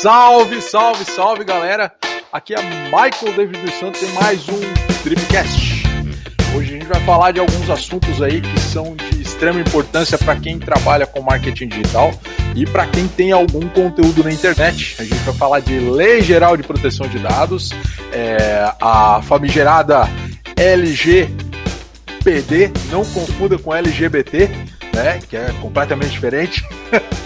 Salve, salve, salve galera! Aqui é Michael David dos Santos em mais um Dripcast. Hoje a gente vai falar de alguns assuntos aí que são de extrema importância para quem trabalha com marketing digital e para quem tem algum conteúdo na internet. A gente vai falar de Lei Geral de Proteção de Dados, é, a famigerada LGPD, não confunda com LGBT, né, que é completamente diferente.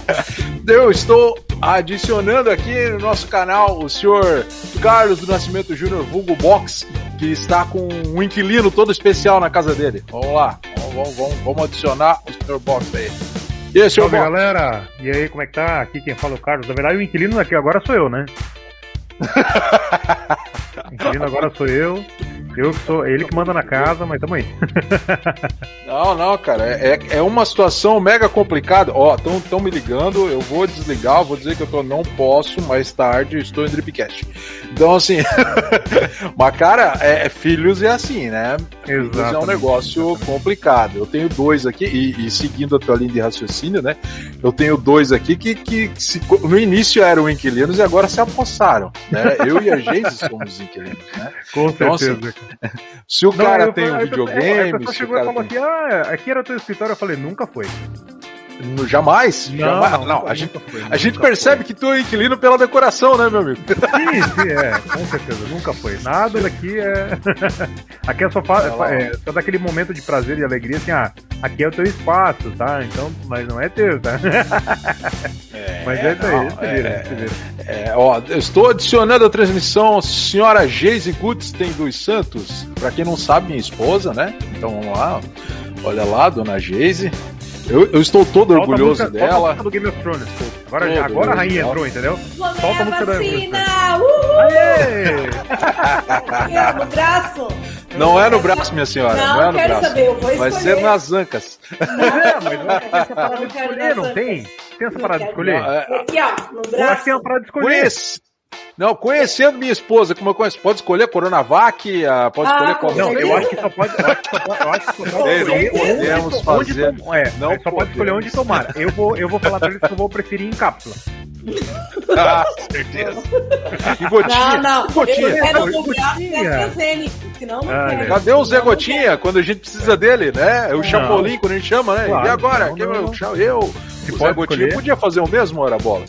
Eu estou adicionando aqui no nosso canal o senhor Carlos do Nascimento Júnior Vulgo Box, que está com um inquilino todo especial na casa dele. Vamos lá, vamos, vamos, vamos, adicionar o senhor Box aí. E aí, senhor Box? galera, e aí, como é que tá? Aqui quem fala é o Carlos. Na verdade, o inquilino aqui agora sou eu, né? o inquilino agora sou eu. Eu sou ele que manda na casa, mas tamo aí. não, não, cara, é, é, é uma situação mega complicada. Ó, estão tão me ligando, eu vou desligar, vou dizer que eu tô, não posso, mais tarde estou em Dripcast. Então, assim, mas cara, é, é, filhos é assim, né? Exato. É um negócio complicado. Eu tenho dois aqui, e, e, seguindo a tua linha de raciocínio, né? Eu tenho dois aqui que, que se, no início eram inquilinos e agora se apossaram, né? Eu e a Geise somos inquilinos, né? Com então, assim, certeza. Assim, se o cara não, tem um videogame. A pessoa chegou e falou assim: ah, aqui era o teu escritório. Eu falei: nunca foi. No, jamais? Não, jamais. não, não a gente, foi, a gente percebe foi. que tu é inquilino pela decoração, né, meu amigo? Sim, sim, é, com certeza, nunca foi. Nada daqui é. aqui é só, é, só daquele momento de prazer e alegria, assim, ah, aqui é o teu espaço, tá? Então, mas não é teu, tá? É, mas é isso aí, se vira, é, se vira. É, ó, estou adicionando a transmissão senhora Geise Gutstein dos Santos. Pra quem não sabe, minha esposa, né? Então vamos lá. Olha lá, dona Geise. Eu, eu estou todo Falta orgulhoso música, dela. Falta do Game of Thrones, Agora, todo agora a rainha entrou, entendeu? Falta a música vacina! da Uhul! Aê! no braço! Não é no braço, minha senhora. Não, não é no quero braço. saber, eu vou Vai ser nas ancas. Não, é, mas não é essa parada de escolher, não tem? Tem essa parada de escolher? Aqui, ó, no braço. Eu acho que tem uma parada de escolher. Conhece. Não, conhecendo minha esposa, como eu conheço, pode escolher Coronavac, ah, pode escolher ah, qual Não, eu acho que só pode. Eu acho que só pode, eu acho que só pode escolher podemos onde, fazer. Onde, é, não só pode escolher onde tomar. Eu vou, eu vou falar pra eles que eu vou preferir em cápsula. Ah, certeza. E gotinha? Não, não. Gotinha. Eu quero. Senão não ah, Cadê o Zé Gotinha quando a gente precisa dele, né? O Chapolin, quando a gente chama, né? Claro, e agora? Não, não, não. Eu. Se pode Gotinha podia fazer o mesmo, Hora Bola.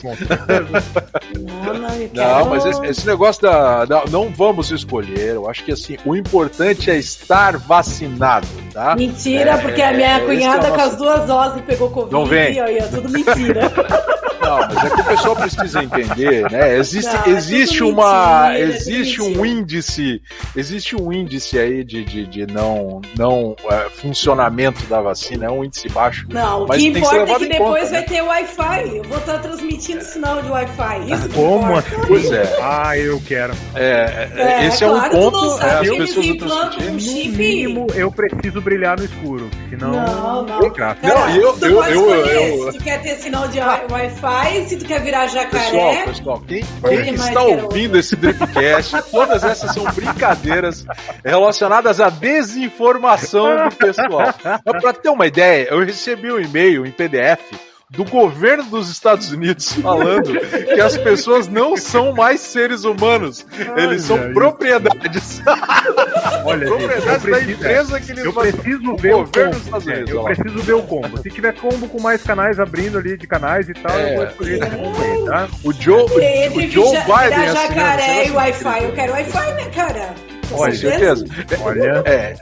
não, não, não, mas esse, esse negócio da, da, Não vamos escolher. Eu acho que assim, o importante é estar vacinado, tá? Mentira, é, porque a minha é, cunhada é com as duas doses pegou Covid não vem. e é tudo mentira. Não, mas é que o pessoal precisa entender, né? Existe, não, é existe uma. Mentira, existe um índice. Existe um índice aí de, de, de não, não é, funcionamento da vacina, é um índice baixo. Não, o que importa é que depois conta, vai né? ter Wi-Fi. Eu vou estar transmitindo sinal de Wi-Fi. Isso Como? Pois é. Ah, eu quero. É, é, é esse é, um ponto. É, as pessoas transmitindo. No mínimo, eu preciso brilhar no escuro. Senão. Não, não. Eu, Cara, não, eu, eu, eu, eu, Se tu quer ter sinal de Wi-Fi Wi-Fi, se tu quer virar jacaré. Pessoal, pessoal, quem, quem está ouvindo esse Dripcast, todas essas são brincadeiras relacionadas à desinformação do pessoal. Mas para ter uma ideia, eu recebi um e-mail em PDF do governo dos Estados Unidos falando que as pessoas não são mais seres humanos, Ai, eles são ai. propriedades. Olha, propriedades gente, da empresa que eles Eu preciso ver o combo. Unidos, é, eu preciso ver o combo. Se tiver combo com mais canais abrindo ali de canais e tal, é. eu vou escolher esse combo aí, tá? O Joe, o, o Joe Biden assim, jacaré e Wi-Fi. Eu quero Wi-Fi, né, cara? Com certeza. Olha. É,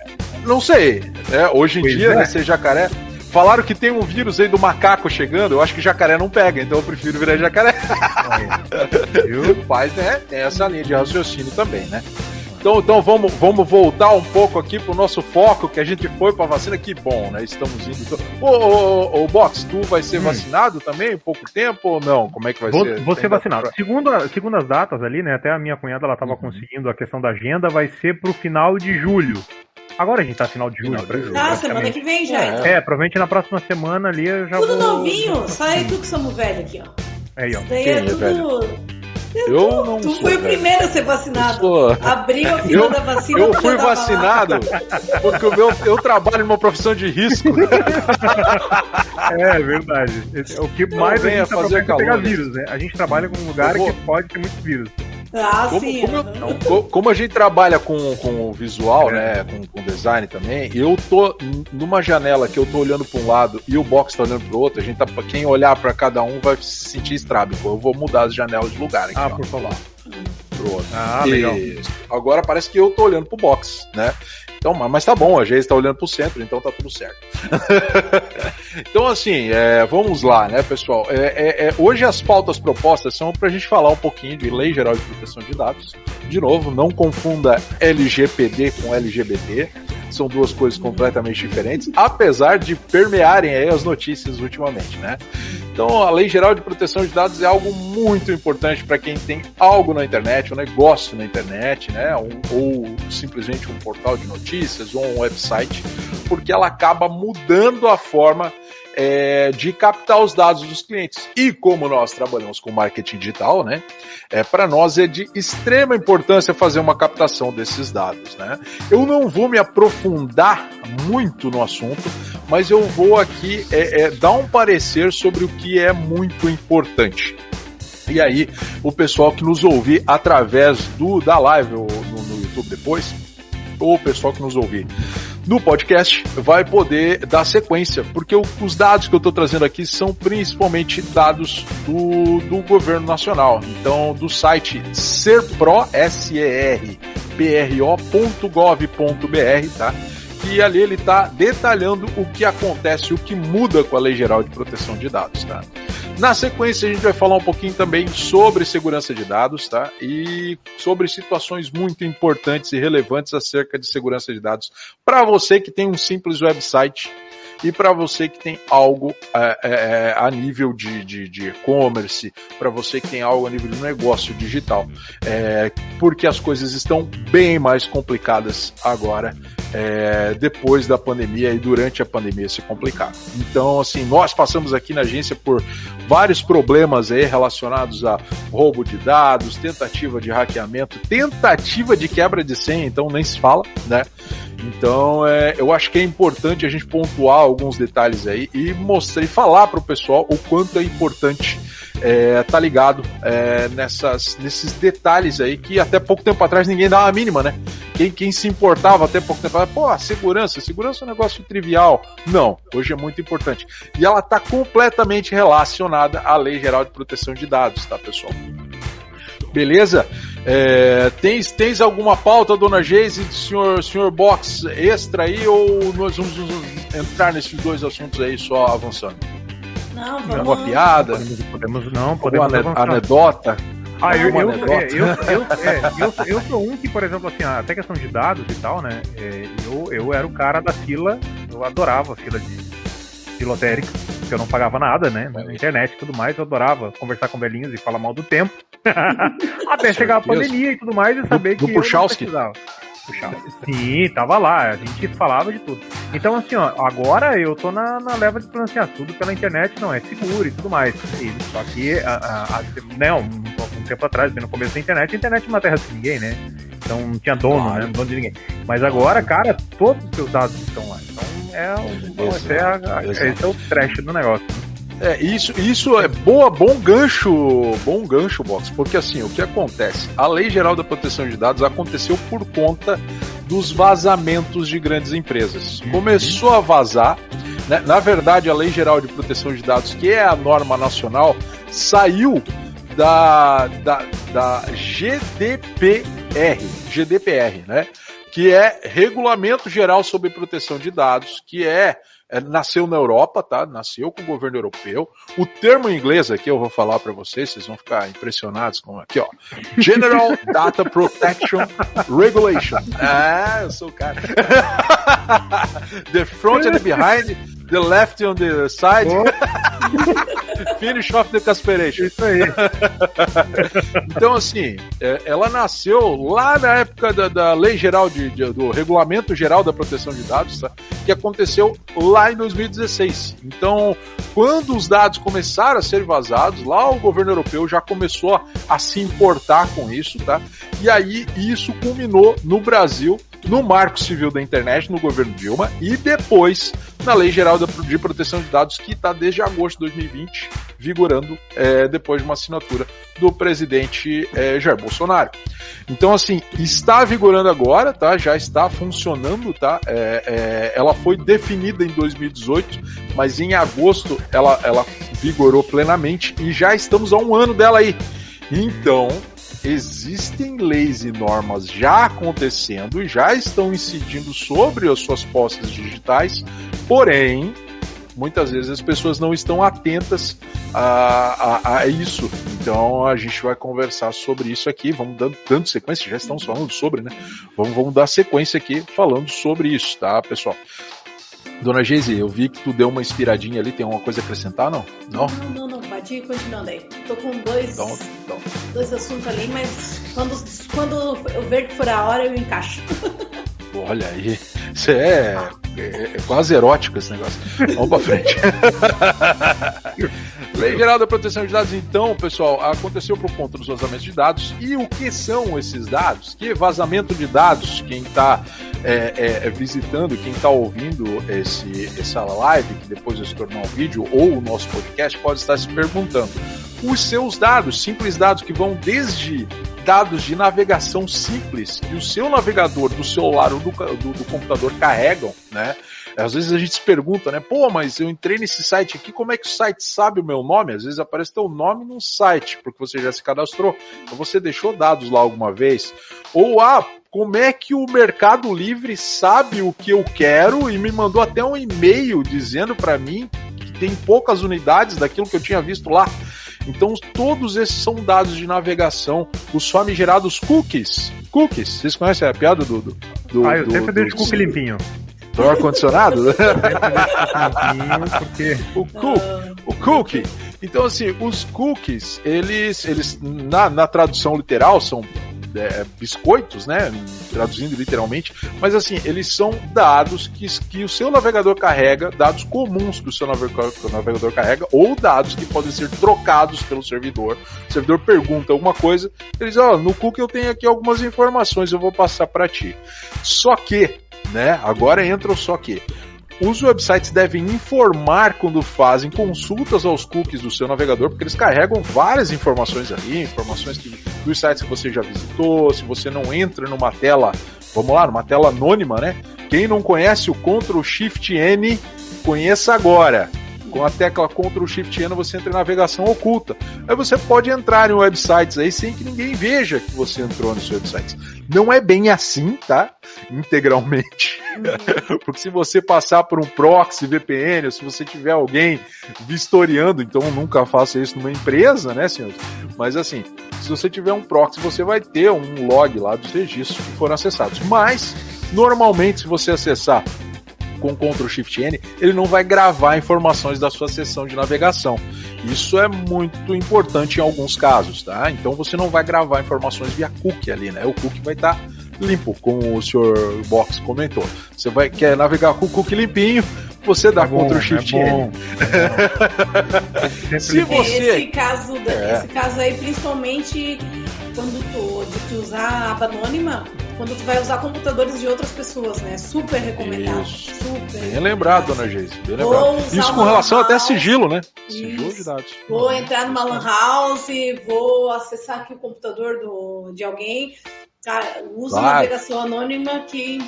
não sei. É, hoje em pois dia, é. né, ser jacaré. Falaram que tem um vírus aí do macaco chegando, eu acho que jacaré não pega, então eu prefiro virar jacaré. Viu? Faz, né? Tem essa linha de raciocínio também, né? Então, então vamos, vamos voltar um pouco aqui pro nosso foco, que a gente foi pra vacina, que bom, né? Estamos indo. Então... Ô, ô, ô, Box, tu vai ser hum. vacinado também em pouco tempo ou não? Como é que vai vou, ser? Vou ser vacinado. Segundo, segundo as datas ali, né? Até a minha cunhada ela tava uhum. conseguindo a questão da agenda, vai ser pro final de julho. Agora a gente tá final de julho. Final de julho ah, semana que vem já. É, é, provavelmente na próxima semana ali eu já tudo vou... novinho, sai tu que somos velhos aqui, ó. Aí, ó. Isso daí é tudo... Eu não tu sou, foi o primeiro a ser vacinado. Sou... Abriu a fila eu, da vacina. Eu fui vacinado porque o meu, eu trabalho numa profissão de risco. é verdade. O que mais a gente tá fazer calor, é pegar vírus, né? A gente trabalha com um lugar vou... que pode ter muito vírus. Ah, como, sim. Como, eu, como, a gente trabalha com, com o visual, é. né? Com, com design também, eu tô numa janela que eu tô olhando para um lado e o box tá olhando para o outro, a gente tá. Quem olhar para cada um vai se sentir estrábico. Eu vou mudar as janelas de lugar aqui. Ah, ó. por favor. Pro outro. Ah, legal. Agora parece que eu tô olhando pro box, né? Então, mas tá bom, a gente está olhando para o centro, então tá tudo certo. então, assim, é, vamos lá, né, pessoal? É, é, é hoje as pautas propostas são para a gente falar um pouquinho de Lei Geral de Proteção de Dados. De novo, não confunda LGPD com LGBT são duas coisas completamente diferentes, apesar de permearem aí as notícias ultimamente, né? Então, a Lei Geral de Proteção de Dados é algo muito importante para quem tem algo na internet, um negócio na internet, né? Um, ou simplesmente um portal de notícias ou um website, porque ela acaba mudando a forma é, de captar os dados dos clientes. E como nós trabalhamos com marketing digital, né, é, para nós é de extrema importância fazer uma captação desses dados. Né? Eu não vou me aprofundar muito no assunto, mas eu vou aqui é, é, dar um parecer sobre o que é muito importante. E aí, o pessoal que nos ouvir através do da live ou no, no YouTube depois, ou o pessoal que nos ouvir no podcast vai poder dar sequência, porque o, os dados que eu estou trazendo aqui são principalmente dados do, do governo nacional. Então, do site serpro, S-E-R-P-R-O.gov.br, tá? E ali ele está detalhando o que acontece, o que muda com a Lei Geral de Proteção de Dados, tá? Na sequência, a gente vai falar um pouquinho também sobre segurança de dados, tá? E sobre situações muito importantes e relevantes acerca de segurança de dados para você que tem um simples website e para você que tem algo é, é, é, a nível de e-commerce, para você que tem algo a nível de negócio digital, é, porque as coisas estão bem mais complicadas agora é, depois da pandemia e durante a pandemia se complicar. Então, assim, nós passamos aqui na agência por vários problemas aí relacionados a roubo de dados, tentativa de hackeamento, tentativa de quebra de senha, então nem se fala, né? Então, é, eu acho que é importante a gente pontuar alguns detalhes aí e mostrar e falar para o pessoal o quanto é importante é, tá ligado é, nessas, nesses detalhes aí que até pouco tempo atrás ninguém dava a mínima, né? Quem, quem se importava até pouco tempo atrás, pô, segurança, segurança é um negócio trivial. Não, hoje é muito importante. E ela está completamente relacionada à Lei Geral de Proteção de Dados, tá, pessoal? Beleza? É, tens, tens alguma pauta, dona Geise, senhor, senhor Box, extra aí, ou nós vamos entrar nesses dois assuntos aí só avançando? Não, vamos. Alguma piada? Podemos, não, podemos Alguma anedota? Ah, eu, eu, é, eu, eu, é, eu, eu, sou um que, por exemplo, assim, até questão de dados e tal, né? É, eu, eu era o cara da fila, eu adorava a fila de filotérica, porque eu não pagava nada, né? Na internet e tudo mais, eu adorava conversar com velhinhos e falar mal do tempo. até chegar a pandemia e tudo mais e saber do, que. Do Puchalski. Sim, tava lá, a gente falava de tudo. Então, assim, ó, agora eu tô na, na leva de financiar tudo pela internet, não, é seguro e tudo mais. E, só que, a, a, a, né, um, um, tempo atrás, bem no começo da internet, a internet é uma terra de ninguém, né? Então não tinha dono, claro. né? Não dono de ninguém. Mas agora, cara, todos os seus dados estão lá. Então é, o, esse é, a, esse é o trash do negócio. Né? É, isso, isso é boa, bom gancho, bom gancho, Box, porque assim, o que acontece? A Lei Geral da Proteção de Dados aconteceu por conta dos vazamentos de grandes empresas. Uhum. Começou a vazar, né? na verdade, a Lei Geral de Proteção de Dados, que é a norma nacional, saiu da, da, da GDPR, GDPR, né? Que é Regulamento Geral sobre Proteção de Dados, que é é, nasceu na Europa, tá? Nasceu com o governo europeu. O termo em inglês aqui eu vou falar para vocês, vocês vão ficar impressionados com aqui, ó. General Data Protection Regulation. Ah, eu sou o cara. the front and the behind, the left on the side. Finish of the Casperation. Isso aí. então, assim, é, ela nasceu lá na época da, da Lei Geral de, de, do Regulamento Geral da Proteção de Dados, tá? que aconteceu lá em 2016. Então, quando os dados começaram a ser vazados, lá o governo europeu já começou a, a se importar com isso, tá? E aí isso culminou no Brasil no Marco Civil da Internet, no governo Dilma, e depois na Lei Geral de Proteção de Dados, que está desde agosto de 2020 vigorando é, depois de uma assinatura do presidente é, Jair Bolsonaro. Então, assim, está vigorando agora, tá? Já está funcionando, tá? É, é ela foi definida em 2018, mas em agosto ela, ela vigorou plenamente e já estamos a um ano dela aí. Então, existem leis e normas já acontecendo e já estão incidindo sobre as suas posses digitais, porém, muitas vezes as pessoas não estão atentas a, a, a, isso. Então a gente vai conversar sobre isso aqui. Vamos dando, dando sequência, já estamos falando sobre, né? Vamos, vamos dar sequência aqui falando sobre isso, tá, pessoal? Dona Geise, eu vi que tu deu uma inspiradinha ali, tem alguma coisa a acrescentar, não? Não, não, não, continuando aí. Tô com dois, então, então. dois assuntos ali, mas quando, quando eu ver que for a hora, eu encaixo. Olha aí, isso é, é, é quase erótico esse negócio. Vamos pra frente. Lei Geral da Proteção de Dados, então, pessoal, aconteceu por conta dos vazamentos de dados. E o que são esses dados? Que vazamento de dados? Quem está é, é, é, visitando, quem está ouvindo esse, essa live, que depois vai se tornar um vídeo, ou o nosso podcast, pode estar se perguntando. Os seus dados, simples dados que vão desde dados de navegação simples que o seu navegador do celular ou do, do, do computador carregam, né? Às vezes a gente se pergunta, né? Pô, mas eu entrei nesse site aqui, como é que o site sabe o meu nome? Às vezes aparece teu nome no site, porque você já se cadastrou. Então você deixou dados lá alguma vez. Ou, ah, como é que o Mercado Livre sabe o que eu quero e me mandou até um e-mail dizendo para mim que tem poucas unidades daquilo que eu tinha visto lá. Então, todos esses são dados de navegação, os famigerados cookies. Cookies, vocês conhecem a piada do. do, do ah, eu do, sempre deixo cookie limpinho do ar-condicionado? o, cook, o cookie. Então, assim, os cookies, eles, eles na, na tradução literal, são é, biscoitos, né? Traduzindo literalmente, mas assim, eles são dados que, que o seu navegador carrega, dados comuns que o seu navegador, navegador carrega, ou dados que podem ser trocados pelo servidor. O servidor pergunta alguma coisa, eles, ó, oh, no cookie eu tenho aqui algumas informações, eu vou passar para ti. Só que né? Agora entra o só que os websites devem informar quando fazem consultas aos cookies do seu navegador, porque eles carregam várias informações ali, informações que, dos sites que você já visitou, se você não entra numa tela, vamos lá, numa tela anônima, né? Quem não conhece o Ctrl Shift N, conheça agora. Com a tecla Ctrl Shift N você entra em navegação oculta. Aí você pode entrar em websites aí sem que ninguém veja que você entrou nesses websites. Não é bem assim, tá? Integralmente. Uhum. Porque se você passar por um proxy VPN, ou se você tiver alguém vistoriando, então nunca faça isso numa empresa, né, senhor? Mas assim, se você tiver um proxy, você vai ter um log lá dos registros que foram acessados. Mas, normalmente, se você acessar com Ctrl Shift N, ele não vai gravar informações da sua sessão de navegação. Isso é muito importante em alguns casos, tá? Então você não vai gravar informações via cookie ali, né? O cookie vai estar tá limpo, como o senhor Box comentou. Você vai quer navegar com o cookie limpinho, você dá é Ctrl é Shift é N. É Se você esse caso, é. esse caso aí, principalmente quando tu, de tu usar a aba anônima, quando tu vai usar computadores de outras pessoas, né? Super recomendado. Isso. Super. Bem lembrado, dona Geise. Bem lembrado. Isso com relação house, até a sigilo, né? Isso. Sigilo de dados. Vou entrar numa lan house, vou acessar aqui o computador do, de alguém. Cara, usa vai. navegação anônima que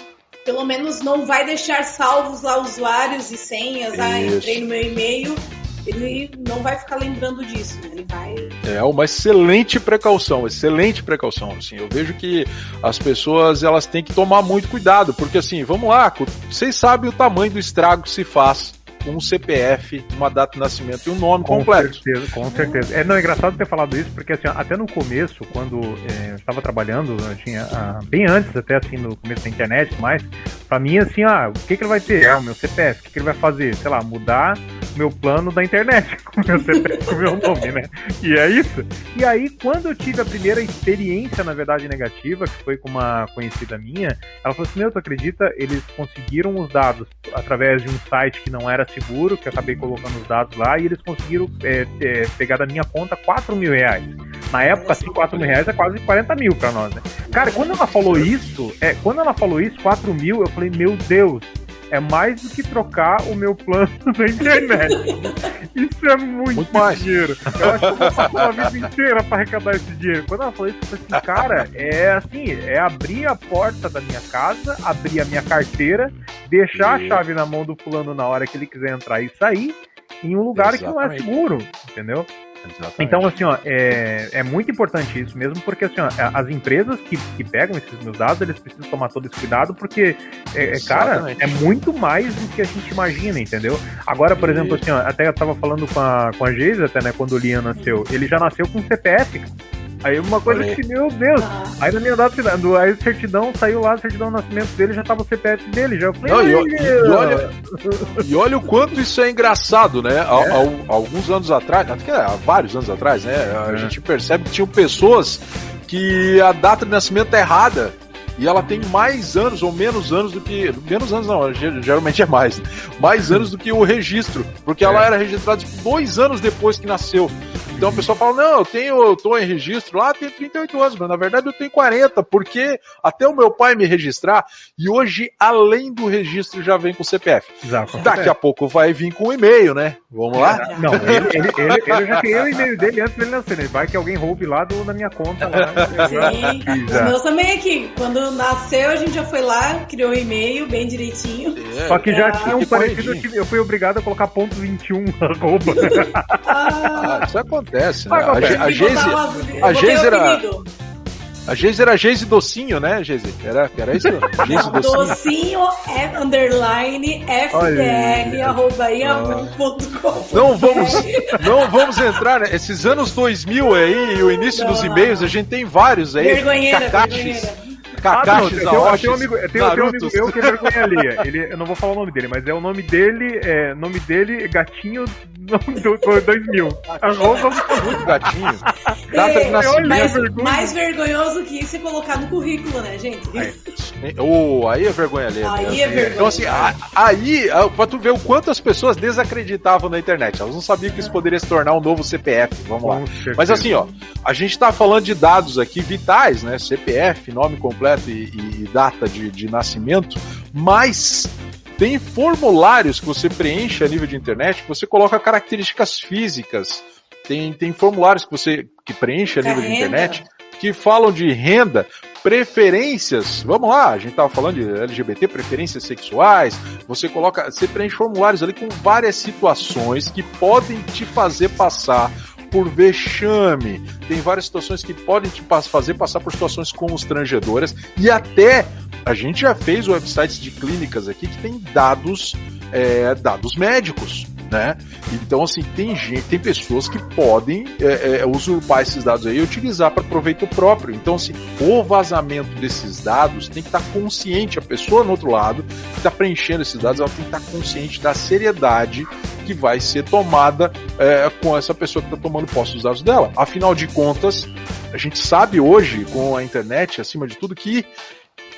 pelo menos não vai deixar salvos lá usuários e senhas. Ah, entrei no meu e-mail ele não vai ficar lembrando disso, né? Ele vai. É uma excelente precaução, excelente precaução. Assim, eu vejo que as pessoas elas têm que tomar muito cuidado, porque assim, vamos lá, vocês sabem o tamanho do estrago que se faz um CPF, uma data de nascimento e um nome com completo. Certeza, com certeza. É, não, é engraçado ter falado isso, porque assim, até no começo, quando é, eu estava trabalhando, eu tinha, ah, bem antes, até assim, no começo da internet e mais, Pra mim, assim, ah, o que, que ele vai ter? É o meu CPF. O que, que ele vai fazer? Sei lá, mudar meu plano da internet com meu CPF, com meu nome, né? E é isso. E aí, quando eu tive a primeira experiência, na verdade, negativa, que foi com uma conhecida minha, ela falou assim: Meu, tu acredita? Eles conseguiram os dados através de um site que não era seguro, que eu acabei colocando os dados lá, e eles conseguiram é, é, pegar da minha conta 4 mil reais. Na época, assim, 4 mil reais é quase 40 mil pra nós, né? Cara, quando ela falou isso, é, quando ela falou isso, 4 mil, eu falei, meu Deus, é mais do que trocar o meu plano na internet. Isso é muito, muito mais. dinheiro. Eu acho que eu vou passar uma vida inteira pra arrecadar esse dinheiro. Quando ela falou isso, eu falei assim, cara, é assim, é abrir a porta da minha casa, abrir a minha carteira, deixar e... a chave na mão do fulano na hora que ele quiser entrar e sair, em um lugar Exatamente. que não é seguro, entendeu? Exatamente. Então, assim, ó, é, é muito importante isso mesmo, porque assim, ó, as empresas que, que pegam esses meus dados, eles precisam tomar todo esse cuidado, porque, é, é cara, é muito mais do que a gente imagina, entendeu? Agora, por e... exemplo, assim, ó, até eu tava falando com a, com a Geisa, até, né, quando o Lian nasceu, ele já nasceu com CPF, cara. Aí uma coisa que, meu Deus, ah. aí na minha data, aí certidão saiu lá, a certidão de nascimento dele já tava o CPF dele, já eu falei, Não, e, e, olha, e olha o quanto isso é engraçado, né? É. Há, há, alguns anos atrás, até que há vários anos atrás, né? A é. gente percebe que tinham pessoas que a data de nascimento é errada e ela tem mais anos ou menos anos do que. Menos anos não, geralmente é mais. Né? Mais anos do que o registro. Porque é. ela era registrada tipo, dois anos depois que nasceu. Então o pessoal fala, não, eu tenho, eu tô em registro lá, tenho 38 anos, mas na verdade eu tenho 40, porque até o meu pai me registrar, e hoje, além do registro, já vem com o CPF. Exato. Daqui a pouco vai vir com o e-mail, né? Vamos lá? É, não, ele, ele, ele, ele já criou o e-mail dele antes dele nascer, né? Vai que alguém roube lá do, da minha conta lá. Sim. O meu também aqui. Quando nasceu, a gente já foi lá, criou o e-mail bem direitinho. É, Só que já é, tinha um parecido, eu fui obrigado a colocar ponto 21 arroba. Ah, isso acontece acontece, né? A, a, Geise, a Geise era. A Geise era Geise Docinho, né, Geise? Era, era isso? Geise Docinho. Docinho é underline fdr arroba Não vamos, não vamos entrar, né? Esses anos 2000 aí e o início não, dos e-mails, a gente tem vários aí. Vergonheira, vergonheira. Kakashi ah, eu, tenho, um amigo, eu tenho, tenho um amigo meu que é vergonha alheia. Ele, eu não vou falar o nome dele, mas é o nome dele, é, nome dele, gatinho do, 2000. Arroba gatinho. Data de nascimento. Mais, mais vergonhoso que isso é colocar no currículo, né, gente? Aí, oh, aí é vergonha alheia. Aí é vergonha. Então, assim, aí, pra tu ver o quanto as pessoas desacreditavam na internet. Elas não sabiam que isso poderia se tornar um novo CPF. Vamos lá. Mas assim, ó, a gente tá falando de dados aqui vitais, né? CPF, nome completo completo e, e data de, de nascimento, mas tem formulários que você preenche a nível de internet que você coloca características físicas. Tem, tem formulários que você que preenche a nível de internet que falam de renda, preferências. Vamos lá, a gente estava falando de LGBT, preferências sexuais. Você coloca, você preenche formulários ali com várias situações que podem te fazer passar por vexame. Tem várias situações que podem te fazer passar por situações constrangedoras e até a gente já fez websites de clínicas aqui que tem dados, é, dados médicos né? Então, assim, tem gente, tem pessoas que podem é, é, usurpar esses dados aí e utilizar para proveito próprio. Então, assim, o vazamento desses dados tem que estar tá consciente, a pessoa no outro lado, que está preenchendo esses dados, ela tem que estar tá consciente da seriedade que vai ser tomada é, com essa pessoa que está tomando posse dos dados dela. Afinal de contas, a gente sabe hoje, com a internet, acima de tudo, que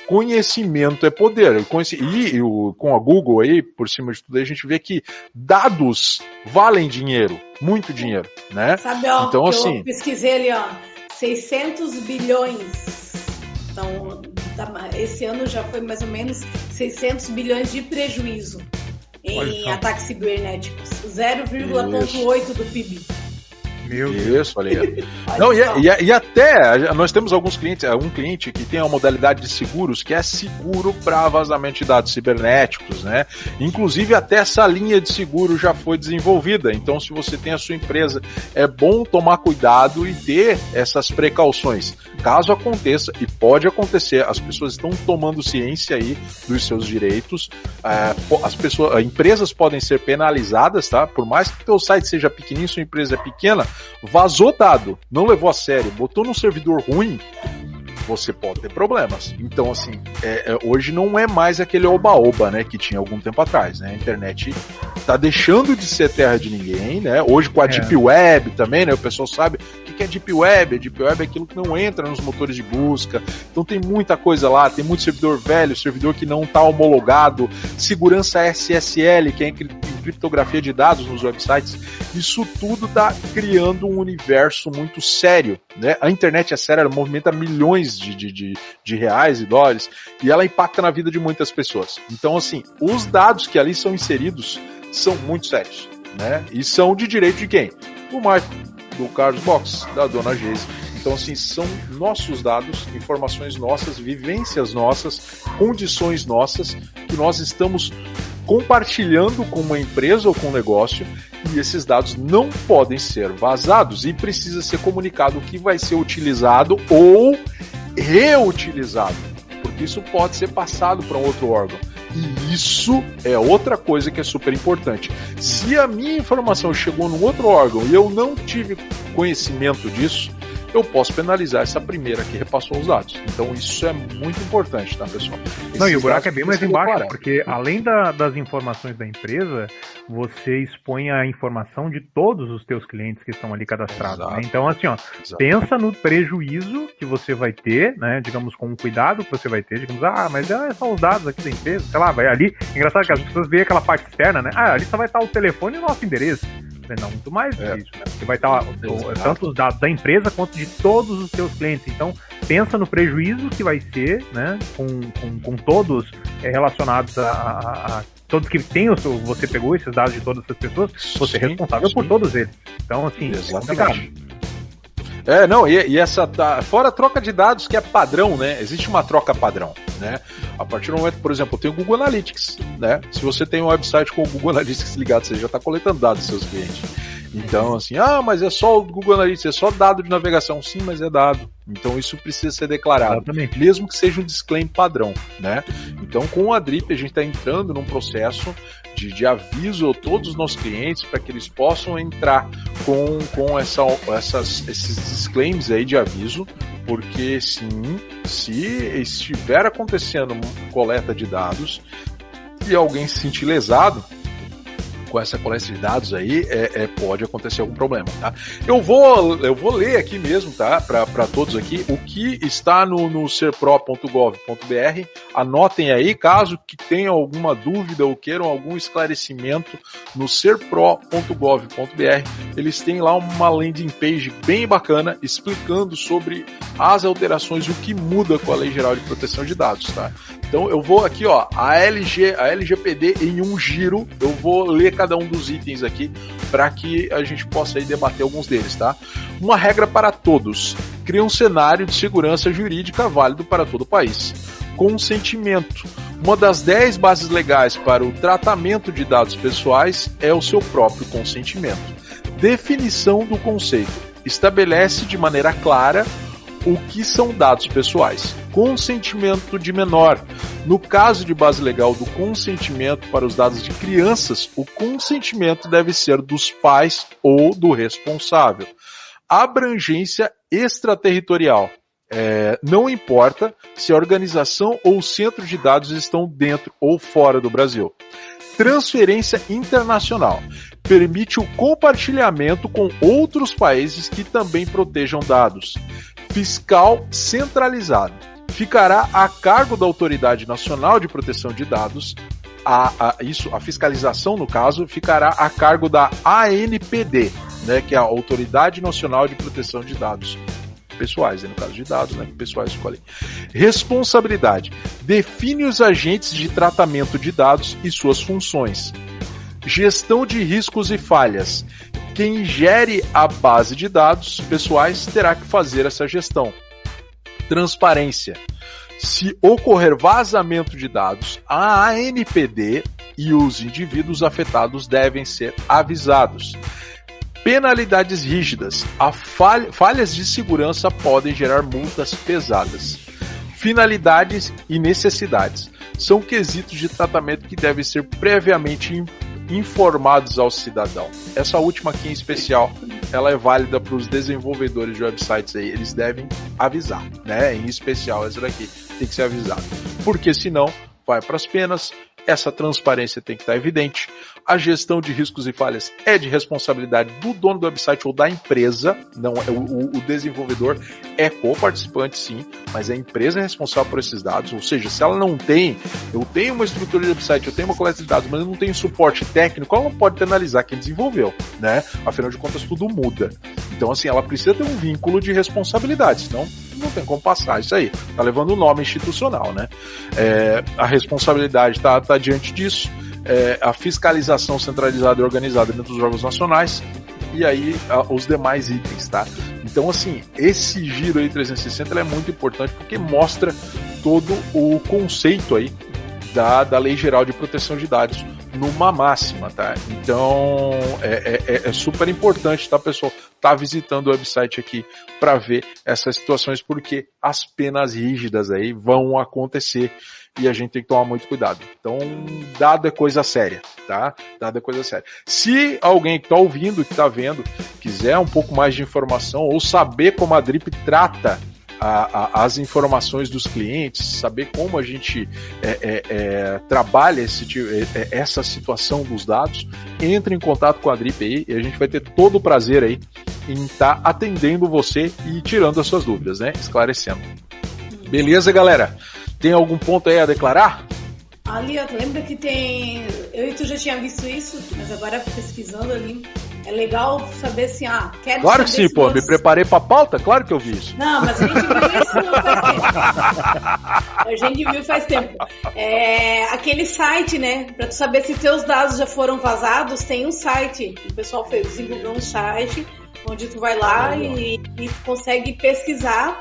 conhecimento é poder. E, o, com a Google aí, por cima de tudo, a gente vê que dados valem dinheiro, muito dinheiro, né? Sabe, ó, então, assim, eu pesquisei ali, ó, 600 bilhões. Então, tá, esse ano já foi mais ou menos 600 bilhões de prejuízo em ataques cibernéticos. 0,8 do PIB. Meu Deus. Isso, olha aí. Não, e, e, e, até nós temos alguns clientes, um cliente que tem uma modalidade de seguros que é seguro para vazamento de dados cibernéticos, né? Inclusive até essa linha de seguro já foi desenvolvida. Então, se você tem a sua empresa, é bom tomar cuidado e ter essas precauções. Caso aconteça, e pode acontecer, as pessoas estão tomando ciência aí dos seus direitos. É, as pessoas, empresas podem ser penalizadas, tá? Por mais que o teu site seja pequenininho, sua empresa é pequena, vazou dado, não levou a sério, botou num servidor ruim, você pode ter problemas. Então, assim, é, é, hoje não é mais aquele oba-oba, né, que tinha algum tempo atrás, né? A internet tá deixando de ser terra de ninguém, né? Hoje com a é. Deep Web também, né? O pessoal sabe o que é Deep Web. A Deep Web é aquilo que não entra nos motores de busca. Então tem muita coisa lá, tem muito servidor velho, servidor que não tá homologado, segurança SSL, que é criptografia de dados nos websites. Isso tudo tá criando um universo muito sério, né? A internet é séria, ela movimenta milhões de, de, de, de reais e dólares e ela impacta na vida de muitas pessoas. Então, assim, os dados que ali são inseridos são muito sérios, né? E são de direito de quem? Do Marco, do Carlos Box, da dona Geise. Então, assim, são nossos dados, informações nossas, vivências nossas, condições nossas, que nós estamos compartilhando com uma empresa ou com um negócio e esses dados não podem ser vazados e precisa ser comunicado o que vai ser utilizado ou reutilizado, porque isso pode ser passado para um outro órgão. E isso é outra coisa que é super importante. Se a minha informação chegou num outro órgão e eu não tive conhecimento disso, eu posso penalizar essa primeira que repassou os dados. Então isso é muito importante, tá, pessoal? Esses Não, e o buraco é bem mais embaixo, porque além da, das informações da empresa, você expõe a informação de todos os teus clientes que estão ali cadastrados. Né? Então, assim, ó, Exato. pensa no prejuízo que você vai ter, né? Digamos, com o cuidado que você vai ter, digamos, ah, mas é só os dados aqui da empresa, sei lá, vai ali. Engraçado que as pessoas veem aquela parte externa, né? Ah, ali só vai estar o telefone e o nosso endereço. Não, muito mais é. isso, né? Você vai estar tanto os dados da empresa quanto de todos os seus clientes. Então, pensa no prejuízo que vai ser, né? Com, com, com todos é, relacionados a, a, a todos que tem o seu, você pegou esses dados de todas essas pessoas, você sim, é responsável sim. por todos eles. Então, assim, Exatamente. É, não, e, e, essa. Tá, fora a troca de dados que é padrão, né? Existe uma troca padrão, né? A partir do momento, por exemplo, tem o Google Analytics, né? Se você tem um website com o Google Analytics ligado, você já está coletando dados dos seus clientes. Então, assim, ah, mas é só o Google Analytics, é só dado de navegação. Sim, mas é dado. Então isso precisa ser declarado, Exatamente. mesmo que seja um disclaimer padrão, né? Então com a Drip a gente está entrando num processo de, de, aviso a todos os nossos clientes para que eles possam entrar com, com essa, essas, esses disclaimers aí de aviso, porque sim, se estiver acontecendo coleta de dados e alguém se sentir lesado, com essa coleta de dados aí, é, é, pode acontecer algum problema, tá? Eu vou, eu vou ler aqui mesmo, tá? Para todos aqui, o que está no, no serpro.gov.br. Anotem aí, caso que tenham alguma dúvida ou queiram algum esclarecimento no serpro.gov.br. Eles têm lá uma landing page bem bacana explicando sobre as alterações o que muda com a Lei Geral de Proteção de Dados, tá? Então eu vou aqui, ó, a LG, a LGPD em um giro, eu vou ler cada um dos itens aqui para que a gente possa aí debater alguns deles, tá? Uma regra para todos. Cria um cenário de segurança jurídica válido para todo o país. Consentimento. Uma das 10 bases legais para o tratamento de dados pessoais é o seu próprio consentimento. Definição do conceito. Estabelece de maneira clara o que são dados pessoais. Consentimento de menor. No caso de base legal do consentimento para os dados de crianças, o consentimento deve ser dos pais ou do responsável. Abrangência extraterritorial. É, não importa se a organização ou o centro de dados estão dentro ou fora do Brasil. Transferência internacional permite o compartilhamento com outros países que também protejam dados fiscal centralizado. Ficará a cargo da Autoridade Nacional de Proteção de Dados. A, a, isso, a fiscalização, no caso, ficará a cargo da ANPD, né, que é a Autoridade Nacional de Proteção de Dados pessoais, né, no caso de dados, né, pessoais escolhem. Responsabilidade. Define os agentes de tratamento de dados e suas funções. Gestão de riscos e falhas. Quem gere a base de dados pessoais terá que fazer essa gestão. Transparência. Se ocorrer vazamento de dados, a ANPD e os indivíduos afetados devem ser avisados. Penalidades rígidas. falhas de segurança podem gerar multas pesadas. Finalidades e necessidades. São quesitos de tratamento que devem ser previamente informados ao cidadão. Essa última aqui em especial, ela é válida para os desenvolvedores de websites aí. Eles devem avisar, né? Em especial essa daqui tem que ser avisado, porque senão vai para as penas. Essa transparência tem que estar evidente a gestão de riscos e falhas é de responsabilidade do dono do website ou da empresa, não é o, o desenvolvedor é co-participante sim, mas a empresa é responsável por esses dados, ou seja, se ela não tem, eu tenho uma estrutura de website, eu tenho uma coleta de dados, mas eu não tenho suporte técnico, ela não pode penalizar quem desenvolveu, né? Afinal de contas, tudo muda. Então, assim, ela precisa ter um vínculo de responsabilidade, senão não tem como passar isso aí. Tá levando o nome institucional, né? É, a responsabilidade tá, tá diante disso é, a fiscalização centralizada e organizada dentro dos órgãos nacionais e aí a, os demais itens, tá? Então, assim, esse giro aí 360 é muito importante porque mostra todo o conceito aí da, da Lei Geral de Proteção de Dados numa máxima, tá? Então é, é, é, é super importante, tá, pessoal? Tá visitando o website aqui para ver essas situações, porque as penas rígidas aí vão acontecer e a gente tem que tomar muito cuidado. Então, dado é coisa séria, tá? Dado é coisa séria. Se alguém que está ouvindo, que está vendo, quiser um pouco mais de informação ou saber como a Drip trata a, a, as informações dos clientes, saber como a gente é, é, é, trabalha esse, é, é, essa situação dos dados, entre em contato com a Drip aí e a gente vai ter todo o prazer aí em estar tá atendendo você e tirando as suas dúvidas, né? Esclarecendo. Beleza, galera? Tem algum ponto aí a declarar? Ali, lembra que tem. Eu e tu já tinha visto isso, mas agora pesquisando ali. É legal saber assim, ah, quero Claro que sim, pô, me preparei pra pauta, claro que eu vi isso. Não, mas a gente viu isso faz tempo. A gente viu faz tempo. É, aquele site, né, pra tu saber se teus dados já foram vazados, tem um site. O pessoal fez, desenvolveu um site onde tu vai lá e, e consegue pesquisar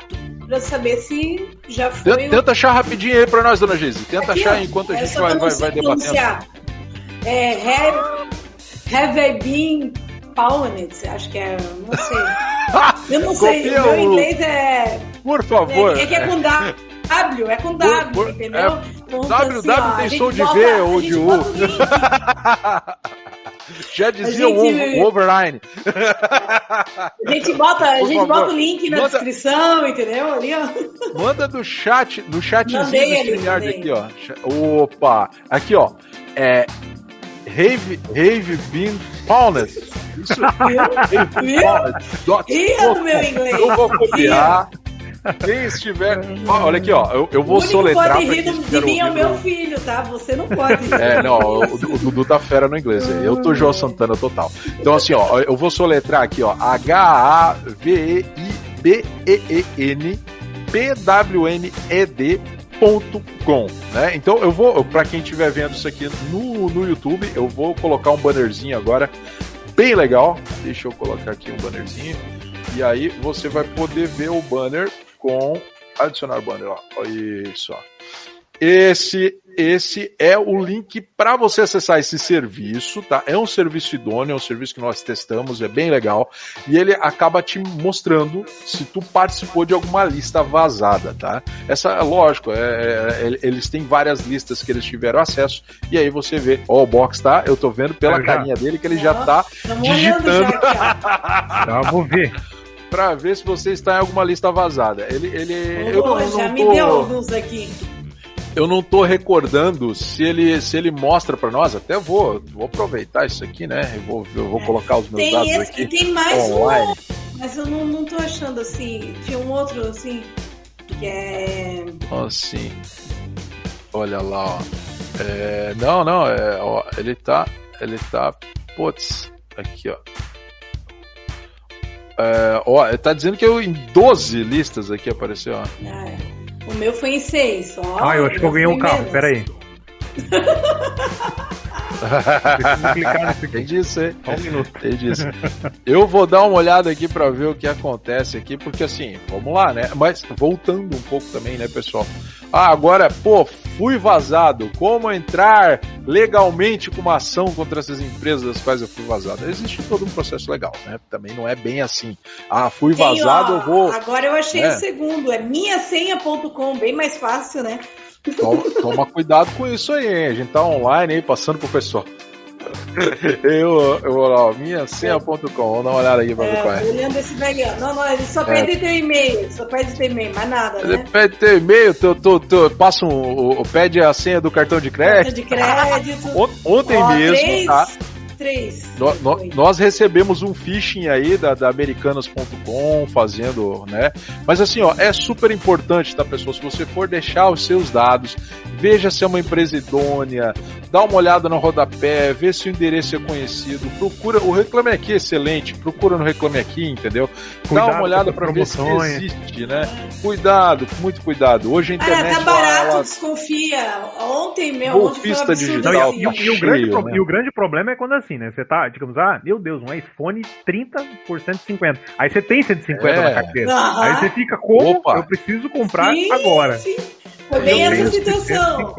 pra saber se já foi. Tenta, tenta achar rapidinho aí pra nós, dona Geise. Tenta Aqui, achar enquanto a gente vai, vai, vai debatendo. É, have, have I been? Acho que é. Não sei. Eu não sei. Meu o... inglês é. Por favor. É, é que é com W, é com W, por, por, entendeu? É, então, w, assim, w tem som de V ou de U. Já dizia gente, o Wolverine. A gente bota, a gente bota o link na manda, descrição, entendeu? Ali, ó. Manda do chat, no chatzinho do StreamYard aqui, ó. Opa! Aqui, ó. É. Rave, Rave Bean Pawned. Isso. Rave Ih, do meu inglês. Eu vou copiar. Quem estiver. olha aqui, ó. Eu, eu vou o soletrar. Pode rir de mim é o meu filho, tá? Você não pode. É, não, o, o Dudu tá fera no inglês. Eu tô João Santana total. Então, assim, ó, eu vou soletrar aqui, ó. H-A-V-E-I-B-E-E-N com, né? Então eu vou, para quem estiver vendo isso aqui no, no YouTube, eu vou colocar um bannerzinho agora bem legal. Deixa eu colocar aqui um bannerzinho. E aí você vai poder ver o banner com adicionar banner, ó. Isso, ó. Esse, esse é o link para você acessar esse serviço, tá? É um serviço idôneo, é um serviço que nós testamos, é bem legal. E ele acaba te mostrando se tu participou de alguma lista vazada, tá? Essa, lógico, é, é, eles têm várias listas que eles tiveram acesso. E aí você vê, ó, o box tá, eu tô vendo pela carinha dele que ele já tá digitando. Já, vou ver para ver se você está em alguma lista vazada. Ele, ele, oh, eu não, já não tô... me deu alguns aqui eu não tô recordando se ele, se ele mostra para nós, até vou, vou aproveitar isso aqui, né? Eu vou, eu vou colocar os meus tem dados esse, aqui. Tem mais online. um, mas eu não, não tô achando assim. Tinha um outro assim, que é. Assim. Olha lá, ó. É, não, não, é, ó, ele tá. Ele tá. Putz, aqui, ó. É, ó, ele tá dizendo que eu em 12 listas aqui apareceu, ó. Ah, é. O meu foi em seis. Ó, ah, eu acho que eu ganhei um carro, peraí. Tem disso, hein? Um minuto. Tem disso. Eu vou dar uma olhada aqui para ver o que acontece aqui, porque assim, vamos lá, né? Mas voltando um pouco também, né, pessoal? Ah, agora, pô, fui vazado. Como entrar legalmente com uma ação contra essas empresas das quais eu fui vazado? Existe todo um processo legal, né? Também não é bem assim. Ah, fui vazado, Sim, ó, eu vou. Agora eu achei é. o segundo, é minhasenha.com, bem mais fácil, né? Toma, toma, cuidado com isso aí, hein? A gente tá online aí, passando pro pessoal. eu, eu vou lá, minha senha.com, vamos dar uma olhada aqui pra ver qual é. Olhando esse velho. Não, não, ele só é. pede teu e-mail, só pede teu e-mail, mais nada, né? Ele pede teu e-mail, tu, tu, tu, passa um, pede a senha do cartão de crédito. Cartão de crédito. Ontem Ó, mesmo, três, tá? três. No, no, nós recebemos um phishing aí da, da americanas.com fazendo, né? Mas assim, ó, é super importante, tá, pessoal? Se você for deixar os seus dados, veja se é uma empresa idônea, dá uma olhada no rodapé, vê se o endereço é conhecido, procura, o Reclame Aqui é excelente, procura no Reclame Aqui, entendeu? Cuidado dá uma olhada para ver se existe, né? Cuidado, muito cuidado. Hoje a internet... Tá barato, ela... desconfia. Ontem, meu, Golpista digital, e, tá e, o grande, né? e o grande problema é quando assim, né? Você tá, digamos, ah, meu Deus, um iPhone 30 por 150. Aí você tem 150 é. na carteira. Aí você fica, como? Opa. Eu preciso comprar sim, agora. Sim. Foi bem essa situação.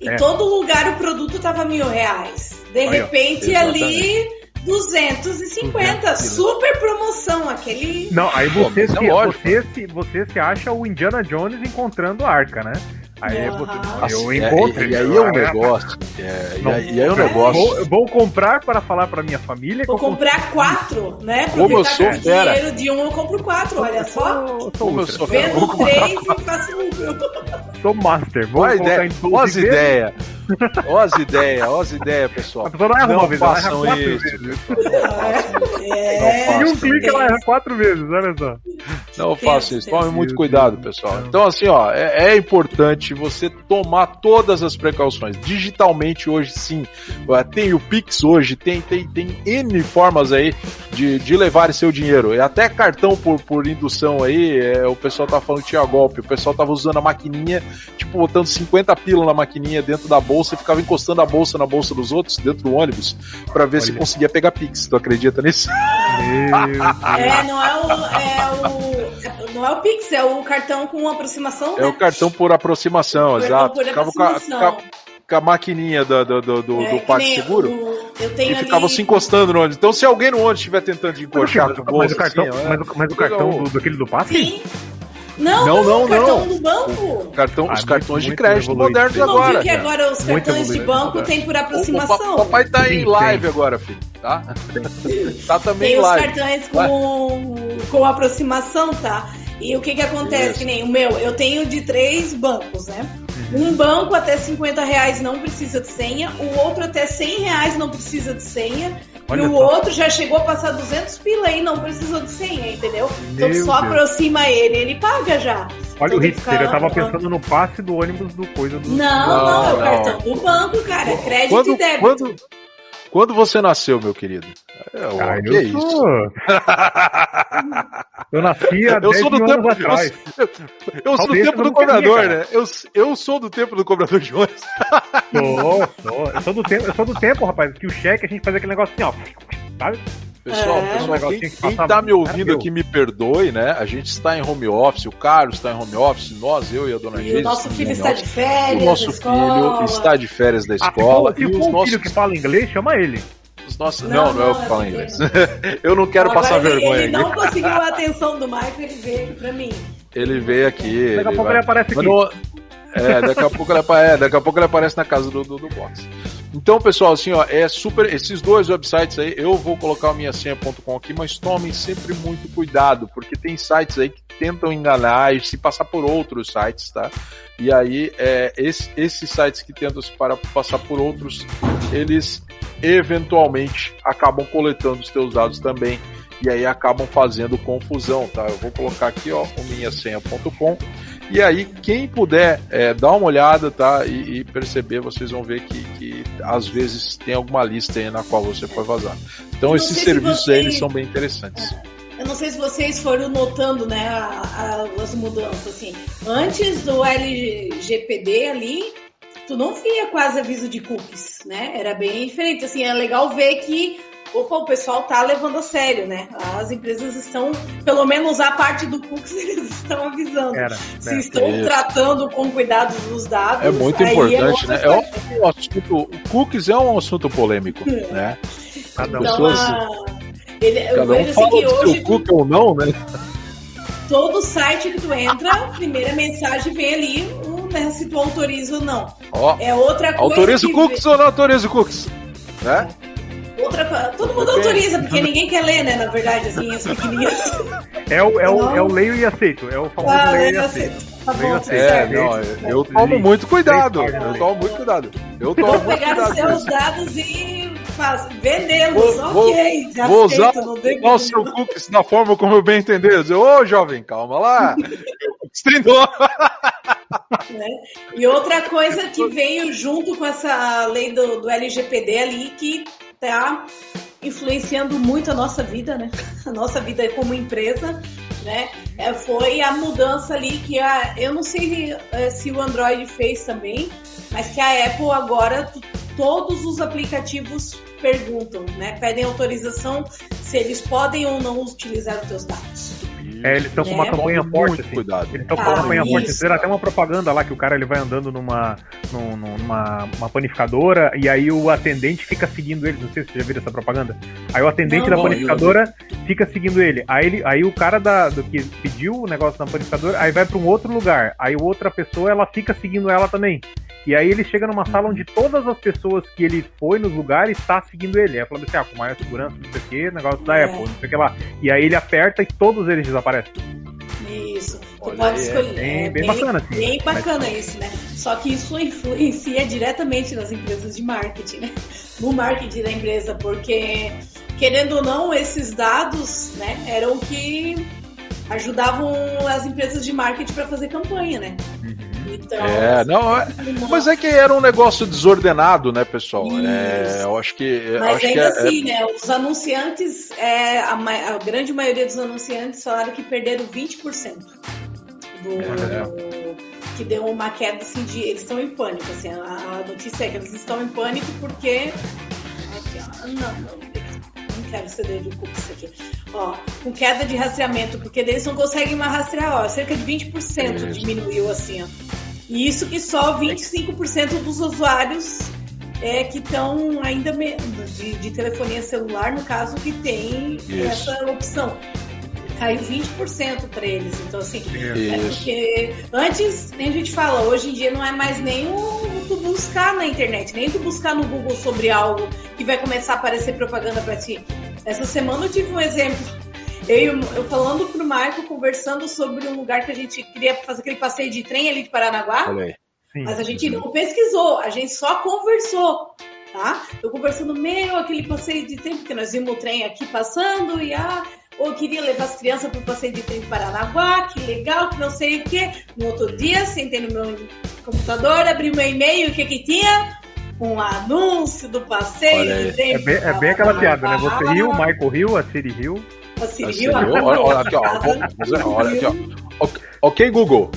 Em é. todo lugar o produto tava mil reais. De Aí, repente ó, ali 250, 200 super promoção, aquele. Não, aí você, Pô, se, é você, se, você se acha o Indiana Jones encontrando a arca, né? Aí uhum. eu encontro. É, e aí é um negócio. É, e, aí, é um negócio. Vou, vou, comprar para falar para minha família. Vou comprar quatro, né? Como eu sou fera. dinheiro de um, eu compro quatro, olha só. Como eu sou Vendo três e faço um. Sou master. Vou Olha ideia. Olha as ideias. Olha as ideias, olha as ideias, pessoal. A pessoa não erra uma vez, ela erra quatro isso. vezes. É, e um clique ela erra quatro vezes, olha só. Não faça isso. Tome muito cuidado, pessoal. Então, assim, ó, é, é, importante você tomar todas as precauções. Digitalmente, hoje, sim. Tem o Pix hoje, tem, tem, tem N formas aí de, de levar seu dinheiro. E até cartão por, por indução aí, é, o pessoal tá falando que tinha golpe. O pessoal tava usando a maquininha, tipo, botando 50 pila na maquininha dentro da bolsa e ficava encostando a bolsa na bolsa dos outros, dentro do ônibus, para ver Olha. se conseguia pegar Pix. Tu acredita nisso? é, não é o, é o. Não é o Pix, é o cartão com aproximação. É né? o cartão por aproximação, exato. Por aproximação. Ficava com a, maquininha do, do, do, do, é, do PagSeguro e ficava ali... se encostando no ônibus. Então, se alguém no ônibus estiver tentando encoxar com o bolso. Mas o cartão, assim, mas, o, mas o cartão do, do, aquele do passe? Sim. Não, não, não, cartão não. do banco. Cartão, ah, os cartões de crédito modernos agora. Não que agora os cartões de banco tem por aproximação. O, papai tá em live agora, filho, tá? tá também tem em live. Tem os cartões com, com aproximação, tá? E o que que acontece? Isso. Que nem o meu, eu tenho de três bancos, né? Uhum. Um banco até 50 reais não precisa de senha, o outro até 100 reais não precisa de senha Olha e o outro já chegou a passar 200 pila e não precisou de senha, entendeu? Então Meu então só Deus. aproxima ele, ele paga já. Olha o hipster, eu tava pensando no passe do ônibus do coisa do. Não, não, não é o cartão do banco, cara. Crédito quando, e débito. Quando, quando você nasceu, meu querido? É, ah, que eu é isso? eu nasci há eu sou do tempo, atrás. Eu, eu sou do tempo do cobrador, né? Eu, eu sou do tempo do cobrador de ônibus. Sou, sou. Eu sou do tempo, eu sou do tempo, rapaz, que o cheque a gente fazia aquele negócio assim, ó. Sabe? Pessoal, é. pessoal quem, quem tá me ouvindo aqui me perdoe, né? A gente está em home office, o Carlos está em home office, nós, eu e a dona Geise. O nosso filho está de férias. O nosso filho está de férias da ah, escola. Ah, for um nossos... filho que fala inglês, chama ele. Os nossos... Não, não, não é eu que falo inglês. eu não quero passar ele, vergonha ele aqui. não conseguiu a atenção do Michael, ele veio aqui pra mim. Ele veio aqui. Daqui a pouco vai... ele aparece aqui. Não... É, daqui a pouco ele, é, daqui a pouco ele aparece na casa do, do, do box. Então, pessoal, assim, ó, é super. Esses dois websites aí, eu vou colocar o minha senha.com aqui, mas tomem sempre muito cuidado, porque tem sites aí que tentam enganar e se passar por outros sites, tá? E aí, é, esse, esses sites que tentam se para, passar por outros, eles eventualmente acabam coletando os teus dados também e aí acabam fazendo confusão, tá? Eu vou colocar aqui, ó, o minhasenha.com e aí, quem puder é, dar uma olhada, tá? E, e, perceber, vocês vão ver que, que às vezes tem alguma lista aí na qual você pode vazar. Então, esses serviços vocês... aí eles são bem interessantes. Eu não sei se vocês foram notando, né, a, a, as mudanças, assim. Antes do LGPD ali, tu não via quase aviso de cookies, né? Era bem diferente. Assim, é legal ver que opa, o pessoal tá levando a sério, né? As empresas estão, pelo menos a parte do cookies, eles estão avisando. Era, Se né? estão Isso. tratando com cuidado dos dados. É muito é importante, é né? É um, assunto, o cookies é um assunto polêmico, é. né? Cada então, pessoas, a... ele, cada um fala que hoje seu cookie ou não, né? Todo site que tu entra, a primeira mensagem vem ali, um, né, se tu autoriza ou não. Ó, é outra coisa. Autoriza cookies ou não autoriza cookies? Né? Outra, todo mundo autoriza, porque ninguém quer ler, né? Na verdade, assim, as pequenininhas. É o, é, o, é o leio e aceito. É o famoso ah, leio e aceito. Tá bom, é, não, eu tomo muito cuidado. Eu tomo muito cuidado. Eu tomo muito pegar os seus dados e vendê-los, ok. Já vou usar, usar o seu cookies na forma como eu bem entender. Ô, oh, jovem, calma lá. Estrenou. Né? E outra coisa que veio junto com essa lei do, do LGPD ali, que tá influenciando muito a nossa vida, né? A nossa vida como empresa, né? É, foi a mudança ali que a, eu não sei é, se o Android fez também, mas que a Apple agora todos os aplicativos perguntam, né? Pedem autorização se eles podem ou não utilizar os seus dados. É, eles estão com uma é, campanha forte. Assim. Cuidado. Eles estão com uma ah, campanha forte. Fizeram até uma propaganda lá que o cara ele vai andando numa, numa uma panificadora e aí o atendente fica seguindo ele. Não sei se você já viu essa propaganda. Aí o atendente não, da panificadora fica seguindo ele. Aí, ele. aí o cara da, do que pediu o negócio na panificadora, aí vai para um outro lugar. Aí outra pessoa ela fica seguindo ela também. E aí ele chega numa sala onde todas as pessoas que ele foi nos lugares está seguindo ele. Aí falando assim, ah, com maior segurança, não sei o que, negócio da é. Apple, não sei o que lá. E aí ele aperta e todos eles desaparecem. Isso. Tu Olha, pode escolher. É, bem, é bem, bacana, assim. Bem bacana Mas... isso, né? Só que isso influencia diretamente nas empresas de marketing, né? No marketing da empresa, porque querendo ou não, esses dados, né, eram que ajudavam as empresas de marketing para fazer campanha, né? Uhum. Então, é, não, é, mas é que era um negócio desordenado, né, pessoal? É, eu acho que. Mas acho ainda que é, assim, né? Os anunciantes, é, a, a, grande maioria dos anunciantes falaram que perderam 20% do. É. Que deu uma queda assim de. Eles estão em pânico, assim. A, a notícia é que eles estão em pânico porque. Aqui, ó, não, não de. Ó, com queda de rastreamento, porque eles não conseguem mais rastrear, ó, cerca de 20% diminuiu assim, ó. E isso que só 25% dos usuários é, que estão ainda de, de, telefonia celular, no caso, que tem isso. essa opção. Caiu 20% para eles. Então, assim, é porque antes, nem a gente fala, hoje em dia não é mais nem o, tu buscar na internet, nem tu buscar no Google sobre algo que vai começar a aparecer propaganda para ti. Essa semana eu tive um exemplo eu, eu falando pro Marco, conversando sobre um lugar que a gente queria fazer aquele passeio de trem ali de Paranaguá. Sim, mas a gente não pesquisou, a gente só conversou, tá? Eu conversando, meu, aquele passeio de trem, porque nós vimos o trem aqui passando e ah, ou queria levar as crianças para o passeio de trem de Paranaguá, que legal, que não sei o quê. No outro dia, sentei no meu computador, abri meu e-mail, o que que tinha? Um anúncio do passeio de trem. É bem, é bem aquela piada, né? Você riu, o Michael riu, a Siri riu. Assim, viu? Olha, olha aqui, ó. Olha aqui, ó. Ok, Google.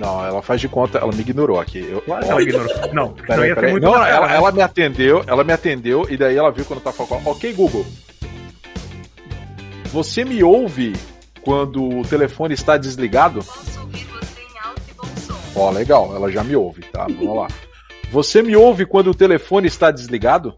Não, ela faz de conta, ela me ignorou aqui. Eu, claro, ela ignorou. Não, peraí, peraí. Não, ela, ela, me atendeu, ela me atendeu e daí ela viu quando tava falando. Ok, Google. Você me ouve quando o telefone está desligado? Posso ouvir você em alto e bom som. Ó, legal, ela já me ouve, tá? Vamos lá. Você me ouve quando o telefone está desligado?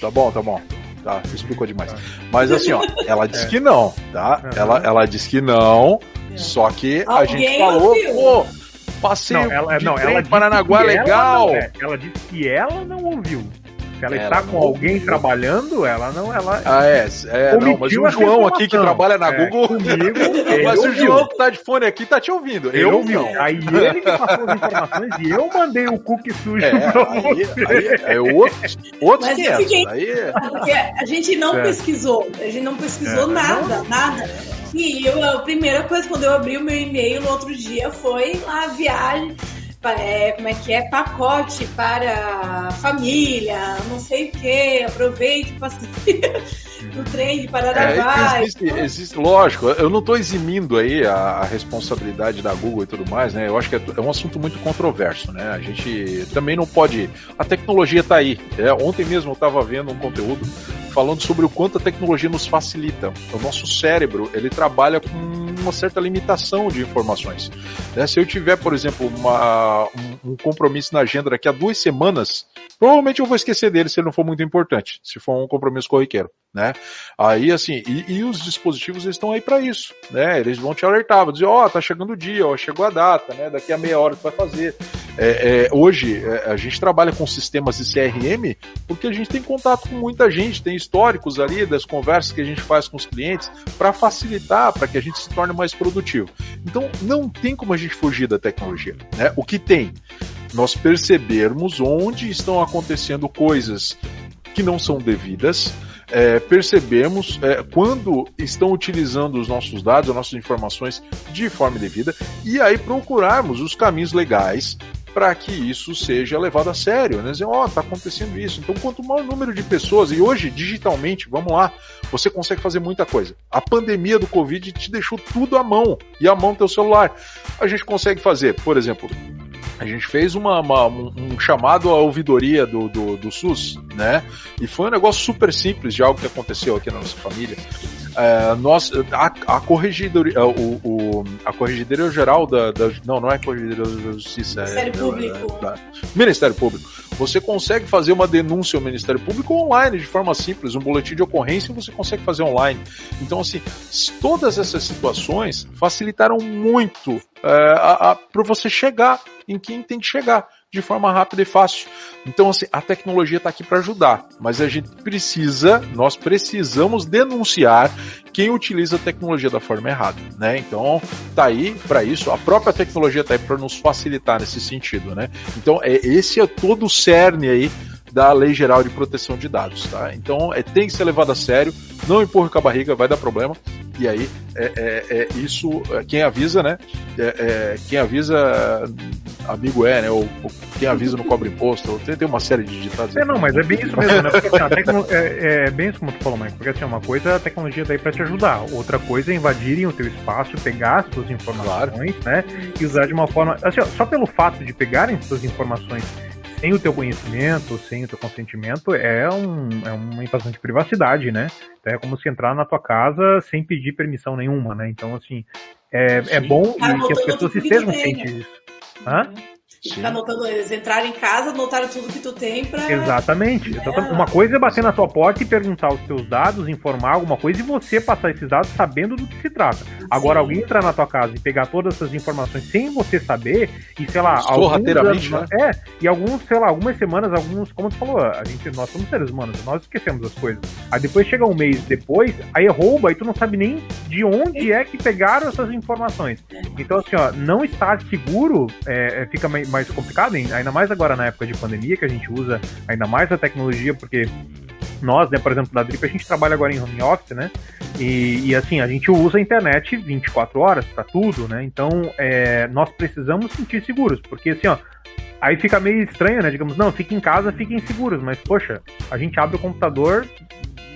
Tá bom, tá bom. Tá, explicou demais. Mas assim, ó, ela disse é. que não, tá? Ela, ela disse que não. Só que a Alguém gente falou, ouviu? pô, passeio não, ela, de não, ela Paranaguá legal. Ela, é. ela disse que ela não ouviu. Se ela, ela está com alguém ouviu. trabalhando, ela não. Ela ah, é. é não, mas o João aqui que trabalha na é, Google. Comigo, mas o João que tá de fone aqui tá te ouvindo. Ele eu ouvi. Aí ele que passou as informações e eu mandei o cookie sujo é, pra aí, você. Aí, é outro, outros 500. Aí... A gente não é. pesquisou. A gente não pesquisou é. nada, não. nada. E eu, a primeira coisa, quando eu abri o meu e-mail no outro dia, foi a viagem é, como é que é, pacote para família, não sei o que, aproveite o passeio no trem de Paranaguá. É, existe, existe, lógico, eu não estou eximindo aí a, a, responsabilidade da Google e tudo mais, né? Eu acho que é, é, um assunto muito controverso, né? A gente também não pode. A tecnologia está aí. É, ontem mesmo eu estava vendo um conteúdo falando sobre o quanto a tecnologia nos facilita. O nosso cérebro ele trabalha com uma certa limitação de informações. Né? Se eu tiver, por exemplo, uma, um, um, compromisso na agenda daqui a duas semanas, Provavelmente eu vou esquecer dele se ele não for muito importante, se for um compromisso corriqueiro, né? Aí assim, e, e os dispositivos estão aí para isso, né? Eles vão te alertar, vão dizer, ó, oh, tá chegando o dia, ó, chegou a data, né? Daqui a meia hora tu vai fazer. É, é, hoje é, a gente trabalha com sistemas de CRM porque a gente tem contato com muita gente, tem históricos ali das conversas que a gente faz com os clientes para facilitar, para que a gente se torne mais produtivo. Então não tem como a gente fugir da tecnologia, né? O que tem? Nós percebermos onde estão acontecendo coisas que não são devidas, é, percebemos é, quando estão utilizando os nossos dados, as nossas informações de forma devida, e aí procurarmos os caminhos legais para que isso seja levado a sério, né? Dizer, ó, oh, tá acontecendo isso. Então, quanto maior número de pessoas, e hoje, digitalmente, vamos lá, você consegue fazer muita coisa. A pandemia do Covid te deixou tudo à mão, e à mão teu celular. A gente consegue fazer, por exemplo, a gente fez uma, uma, um chamado à ouvidoria do, do, do, SUS, né? E foi um negócio super simples de algo que aconteceu aqui na nossa família. É, nós, a, a corregedoria, o, o, a corregedoria geral da, da, Não, não é corregedoria da Justiça. É Ministério é, Público. Da, Ministério Público. Você consegue fazer uma denúncia ao Ministério Público online, de forma simples. Um boletim de ocorrência você consegue fazer online. Então, assim, todas essas situações facilitaram muito é, para você chegar em quem tem que chegar de forma rápida e fácil. Então, assim, a tecnologia está aqui para ajudar, mas a gente precisa, nós precisamos denunciar quem utiliza a tecnologia da forma errada, né? Então, tá aí para isso, a própria tecnologia tá aí para nos facilitar nesse sentido, né? Então, é, esse é todo o cerne aí da Lei Geral de Proteção de Dados, tá? Então, é, tem que ser levado a sério, não empurre com a barriga, vai dar problema. E aí, é, é, é isso, é, quem avisa, né? É, é, quem avisa, amigo é, né? Ou, ou, quem avisa não cobra imposto. Tem, tem uma série de ditados. É, não, mas é bem isso mesmo, né? Porque, assim, tecno... é, bem isso como tu falou, Mike. Porque assim, uma coisa a tecnologia daí para te ajudar. Outra coisa é invadirem o teu espaço, pegar as tuas informações, claro. né? E usar de uma forma. Assim, ó, só pelo fato de pegarem as tuas informações sem o teu conhecimento, sem o teu consentimento, é, um, é uma invasão de privacidade, né? Então é como se entrar na tua casa sem pedir permissão nenhuma, né? Então, assim, é, é bom tá que as pessoas estejam cientes disso. Hã? Ficar anotando, eles entraram em casa, anotaram tudo que tu tem pra. Exatamente. É. Uma coisa é bater na tua porta e perguntar os teus dados, informar alguma coisa e você passar esses dados sabendo do que se trata. Sim. Agora, alguém entrar na tua casa e pegar todas essas informações sem você saber, e sei lá, Sorrateiramente, né? É, e alguns, sei lá, algumas semanas, alguns, como tu falou, a gente, nós somos seres humanos, nós esquecemos as coisas. Aí depois chega um mês depois, aí rouba e tu não sabe nem de onde é que pegaram essas informações. É. Então, assim, ó, não estar seguro é, é fica mais mais complicado, ainda mais agora na época de pandemia, que a gente usa ainda mais a tecnologia, porque nós, né, por exemplo, da Drip, a gente trabalha agora em home office, né? E, e assim, a gente usa a internet 24 horas para tudo, né? Então, é, nós precisamos sentir seguros, porque assim, ó, aí fica meio estranho, né? Digamos, não, fiquem em casa, fiquem seguros, mas poxa, a gente abre o computador,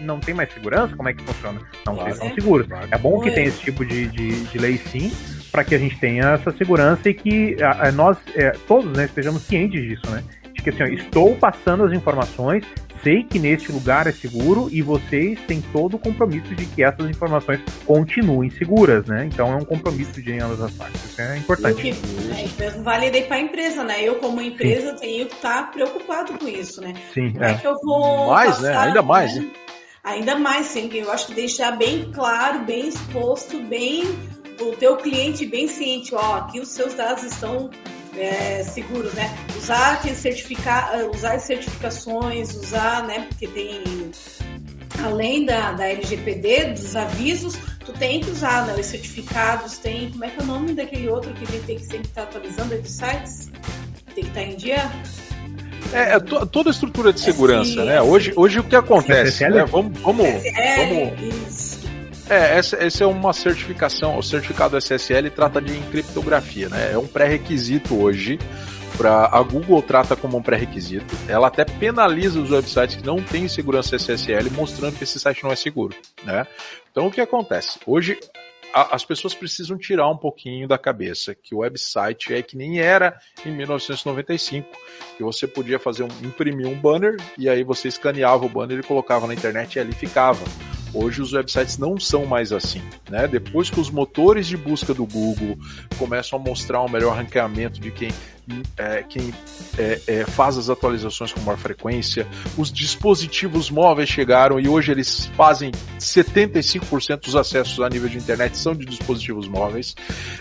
não tem mais segurança? Como é que funciona? Não, claro, vocês estão seguros. Claro. É bom que tenha esse tipo de, de, de lei sim, para que a gente tenha essa segurança e que a, a nós, é, todos, né, estejamos cientes disso, né? De que assim, ó, estou passando as informações, sei que neste lugar é seguro e vocês têm todo o compromisso de que essas informações continuem seguras, né? Então é um compromisso de ambas as partes. Isso é importante. Que, é, mesmo vale daí para a empresa, né? Eu, como empresa, Sim. tenho que estar preocupado com isso, né? Sim. Como é, é que eu vou. Mais, né? passar, né? Ainda mais, né? Ainda mais, sim, que eu acho que deixar bem claro, bem exposto, bem o teu cliente bem ciente, ó, aqui os seus dados estão é, seguros, né? Usar certificar, eh, usar as certificações, usar, né? Porque tem além da, da LGPD, dos avisos, tu tem que usar né, os certificados, tem. Como é que é o nome daquele outro que a gente tem que sempre estar tá atualizando é dos sites? Tem que estar tá em dia? É, é toda a estrutura de segurança, é, né? Hoje, hoje o que acontece? Né? Vamos, vamos, vamos, é, essa, essa é uma certificação, o certificado SSL trata de encriptografia, né? É um pré-requisito hoje para a Google trata como um pré-requisito. Ela até penaliza os websites que não têm segurança SSL, mostrando que esse site não é seguro, né? Então o que acontece? Hoje a, as pessoas precisam tirar um pouquinho da cabeça que o website é que nem era em 1995, que você podia fazer um, imprimir um banner e aí você escaneava o banner e colocava na internet e ali ficava. Hoje os websites não são mais assim, né? Depois que os motores de busca do Google começam a mostrar um melhor ranqueamento de quem é, quem é, é, faz as atualizações com maior frequência. Os dispositivos móveis chegaram e hoje eles fazem 75% dos acessos a nível de internet são de dispositivos móveis.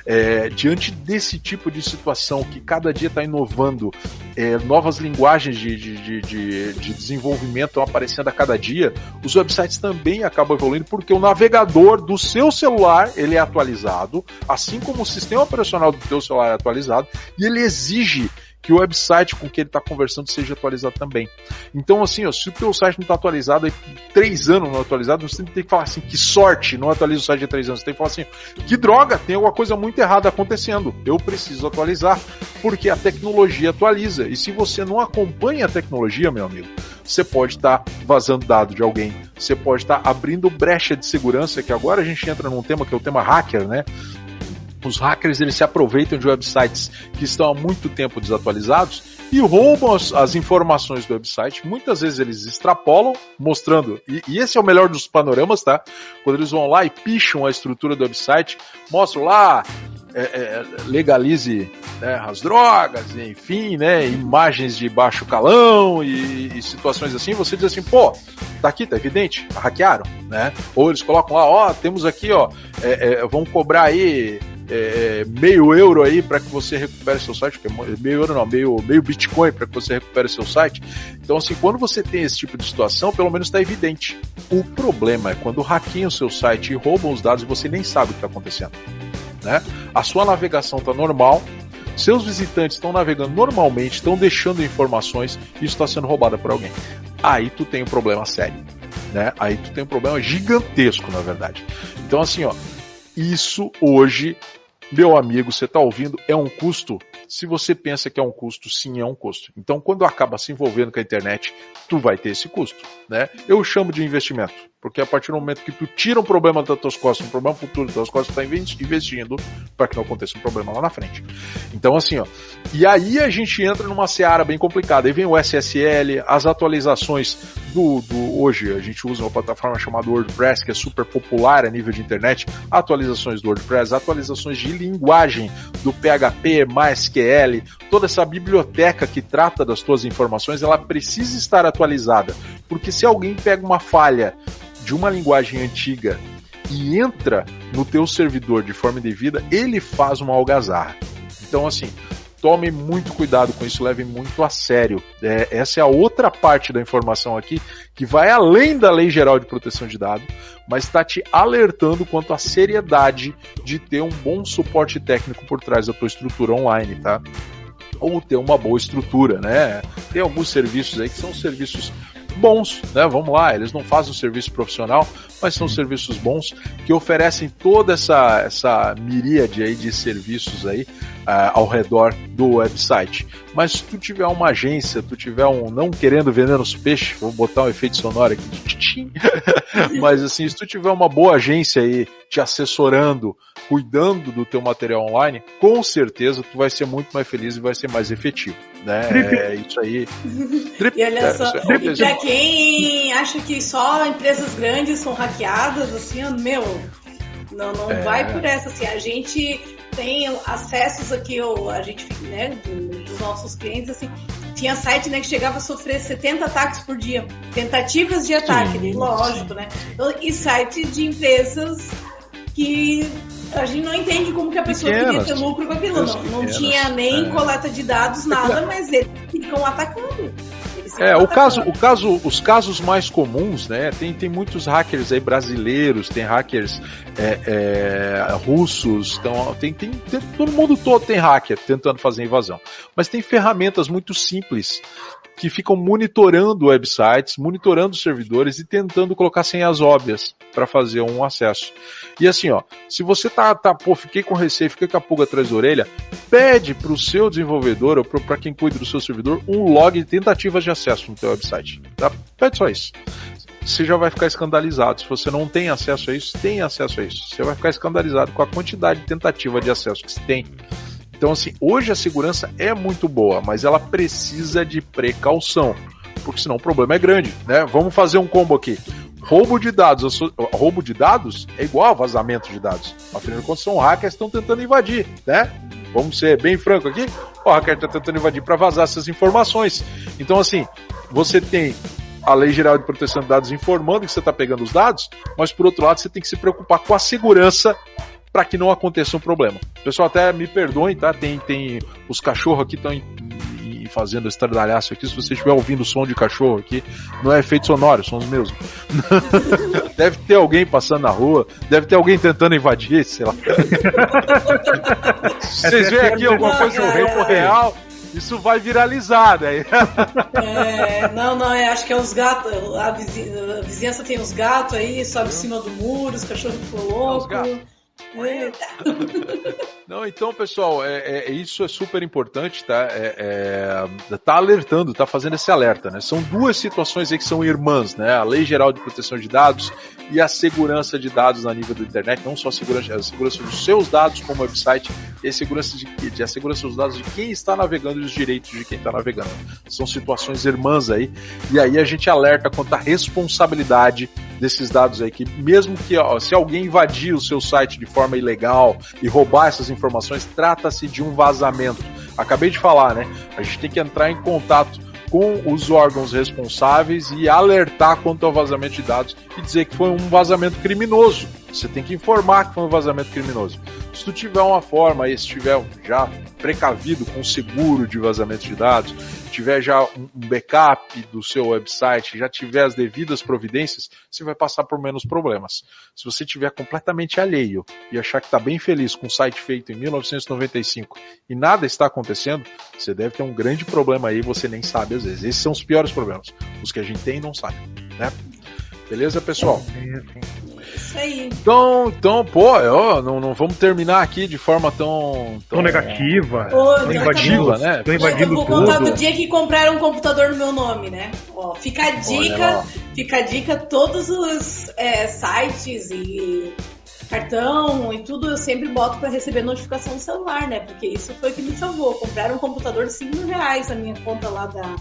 É, diante desse tipo de situação que cada dia está inovando, é, novas linguagens de, de, de, de desenvolvimento estão aparecendo a cada dia, os websites também acabam evoluindo porque o navegador do seu celular ele é atualizado, assim como o sistema operacional do seu celular é atualizado, e ele exige que o website com que ele está conversando seja atualizado também. Então, assim, ó, se o teu site não está atualizado, aí três anos não atualizado, você tem que falar assim, que sorte, não atualiza o site de três anos. Você tem que falar assim, que droga, tem alguma coisa muito errada acontecendo. Eu preciso atualizar, porque a tecnologia atualiza. E se você não acompanha a tecnologia, meu amigo, você pode estar tá vazando dado de alguém, você pode estar tá abrindo brecha de segurança, que agora a gente entra num tema que é o tema hacker, né? Os hackers eles se aproveitam de websites que estão há muito tempo desatualizados e roubam as, as informações do website. Muitas vezes eles extrapolam, mostrando, e, e, esse é o melhor dos panoramas, tá? Quando eles vão lá e picham a estrutura do website, mostram lá, é, é, legalize né, as drogas, enfim, né, imagens de baixo calão e, e, situações assim, você diz assim, pô, tá aqui, tá evidente, hackearam, né? Ou eles colocam lá, ó, temos aqui, ó, é, é vamos cobrar aí é, meio euro aí para que você recupere seu site, é meio euro não, meio, meio Bitcoin para que você recupere seu site. Então, assim, quando você tem esse tipo de situação, pelo menos está evidente. O problema é quando hackeiam o seu site e roubam os dados e você nem sabe o que está acontecendo. Né? A sua navegação está normal, seus visitantes estão navegando normalmente, estão deixando informações e isso está sendo roubado por alguém. Aí tu tem um problema sério. Né? Aí tu tem um problema gigantesco, na verdade. Então, assim, ó, isso hoje meu amigo, você está ouvindo, é um custo. Se você pensa que é um custo, sim, é um custo. Então, quando acaba se envolvendo com a internet, tu vai ter esse custo, né? Eu chamo de investimento. Porque a partir do momento que tu tira um problema das tuas costas, um problema futuro das tuas costas, tu está investindo para que não aconteça um problema lá na frente. Então, assim, ó. E aí a gente entra numa seara bem complicada. Aí vem o SSL, as atualizações do, do. Hoje a gente usa uma plataforma chamada WordPress, que é super popular a nível de internet. Atualizações do WordPress, atualizações de linguagem do PHP, MySQL, toda essa biblioteca que trata das tuas informações, ela precisa estar atualizada. Porque se alguém pega uma falha de uma linguagem antiga e entra no teu servidor de forma indevida, ele faz uma algazarra. Então, assim, tome muito cuidado com isso, leve muito a sério. É, essa é a outra parte da informação aqui que vai além da Lei Geral de Proteção de Dados, mas está te alertando quanto à seriedade de ter um bom suporte técnico por trás da tua estrutura online, tá? Ou ter uma boa estrutura, né? Tem alguns serviços aí que são serviços bons, né? Vamos lá, eles não fazem um serviço profissional, mas são serviços bons que oferecem toda essa, essa miríade aí de serviços aí uh, ao redor do website. Mas se tu tiver uma agência, tu tiver um não querendo vender os peixes, vou botar um efeito sonoro aqui de tchim, mas assim, se tu tiver uma boa agência aí te assessorando, cuidando do teu material online, com certeza tu vai ser muito mais feliz e vai ser mais efetivo, né? É isso aí. e olha é, só, é, e pra quem acha que só empresas grandes são hackeadas, assim, meu, não, não é... vai por essa, assim, a gente tem acessos aqui, ou a gente, né, dos nossos clientes, assim, tinha site né, que chegava a sofrer 70 ataques por dia, tentativas de ataque, sim, lógico, né? Então, e site de empresas que a gente não entende como que a pessoa pequenas, podia ter lucro com aquilo. Não, não tinha nem é. coleta de dados, nada, mas eles ficam atacando. É, o caso, o caso, os casos mais comuns, né? Tem, tem muitos hackers aí brasileiros, tem hackers é, é, russos, então tem, tem, tem, todo mundo todo tem hacker tentando fazer invasão. Mas tem ferramentas muito simples que ficam monitorando websites, monitorando servidores e tentando colocar senhas óbvias para fazer um acesso. E assim, ó, se você tá, tá, pô, fiquei com receio, fiquei com a pulga atrás da orelha, pede para o seu desenvolvedor ou para quem cuida do seu servidor um log de tentativas de acesso no seu website. Tá? Pede só isso. Você já vai ficar escandalizado. Se você não tem acesso a isso, tem acesso a isso. Você vai ficar escandalizado com a quantidade de tentativa de acesso que você tem. Então, assim, hoje a segurança é muito boa, mas ela precisa de precaução, porque senão o problema é grande, né? Vamos fazer um combo aqui. Roubo de dados, roubo de dados é igual a vazamento de dados. Afinal de contas, são hackers estão tentando invadir, né? Vamos ser bem franco aqui. O hacker está tentando invadir para vazar essas informações. Então, assim, você tem a Lei Geral de Proteção de Dados informando que você está pegando os dados, mas por outro lado você tem que se preocupar com a segurança para que não aconteça um problema. Pessoal, até me perdoem, tá? Tem, tem os cachorros aqui estão fazendo estradalhaço aqui. Se você estiver ouvindo o som de cachorro aqui, não é efeito sonoro, são os meus. deve ter alguém passando na rua, deve ter alguém tentando invadir, sei lá. Se vocês veem aqui alguma coisa no tempo real, isso vai viralizar daí. É, não, não, é, acho que é os gatos. A vizinhança, a vizinhança tem os gatos aí, sobe em cima do muro, os cachorros ficam loucos. Eita. Não, então, pessoal, é, é, isso é super importante, tá? É, é, tá alertando, tá fazendo esse alerta, né? São duas situações aí que são irmãs, né? A Lei Geral de Proteção de Dados e a segurança de dados na nível da internet, não só a segurança, a segurança dos seus dados como website e a segurança, de, de, a segurança dos dados de quem está navegando e os direitos de quem está navegando. São situações irmãs aí, e aí a gente alerta quanto à responsabilidade desses dados aí, que mesmo que ó, se alguém invadir o seu site de forma ilegal e roubar essas informações, trata-se de um vazamento. Acabei de falar, né? A gente tem que entrar em contato com os órgãos responsáveis e alertar quanto ao vazamento de dados e dizer que foi um vazamento criminoso. Você tem que informar que foi um vazamento criminoso. Se tu tiver uma forma, e se tiver já precavido com seguro de vazamento de dados, tiver já um backup do seu website, já tiver as devidas providências, você vai passar por menos problemas. Se você tiver completamente alheio e achar que está bem feliz com um site feito em 1995 e nada está acontecendo, você deve ter um grande problema aí, você nem sabe às vezes. Esses são os piores problemas, os que a gente tem e não sabe, né? Beleza, pessoal? Isso aí. Então, então pô, ó, não, não vamos terminar aqui de forma tão. Tão, tão negativa. tão invadiva, né? Tão invadindo eu vou contar do dia que compraram um computador no meu nome, né? Ó, fica a dica, fica a dica, todos os é, sites e cartão e tudo eu sempre boto para receber notificação no celular, né? Porque isso foi o que me salvou. Compraram um computador de 5 mil reais na minha conta lá da,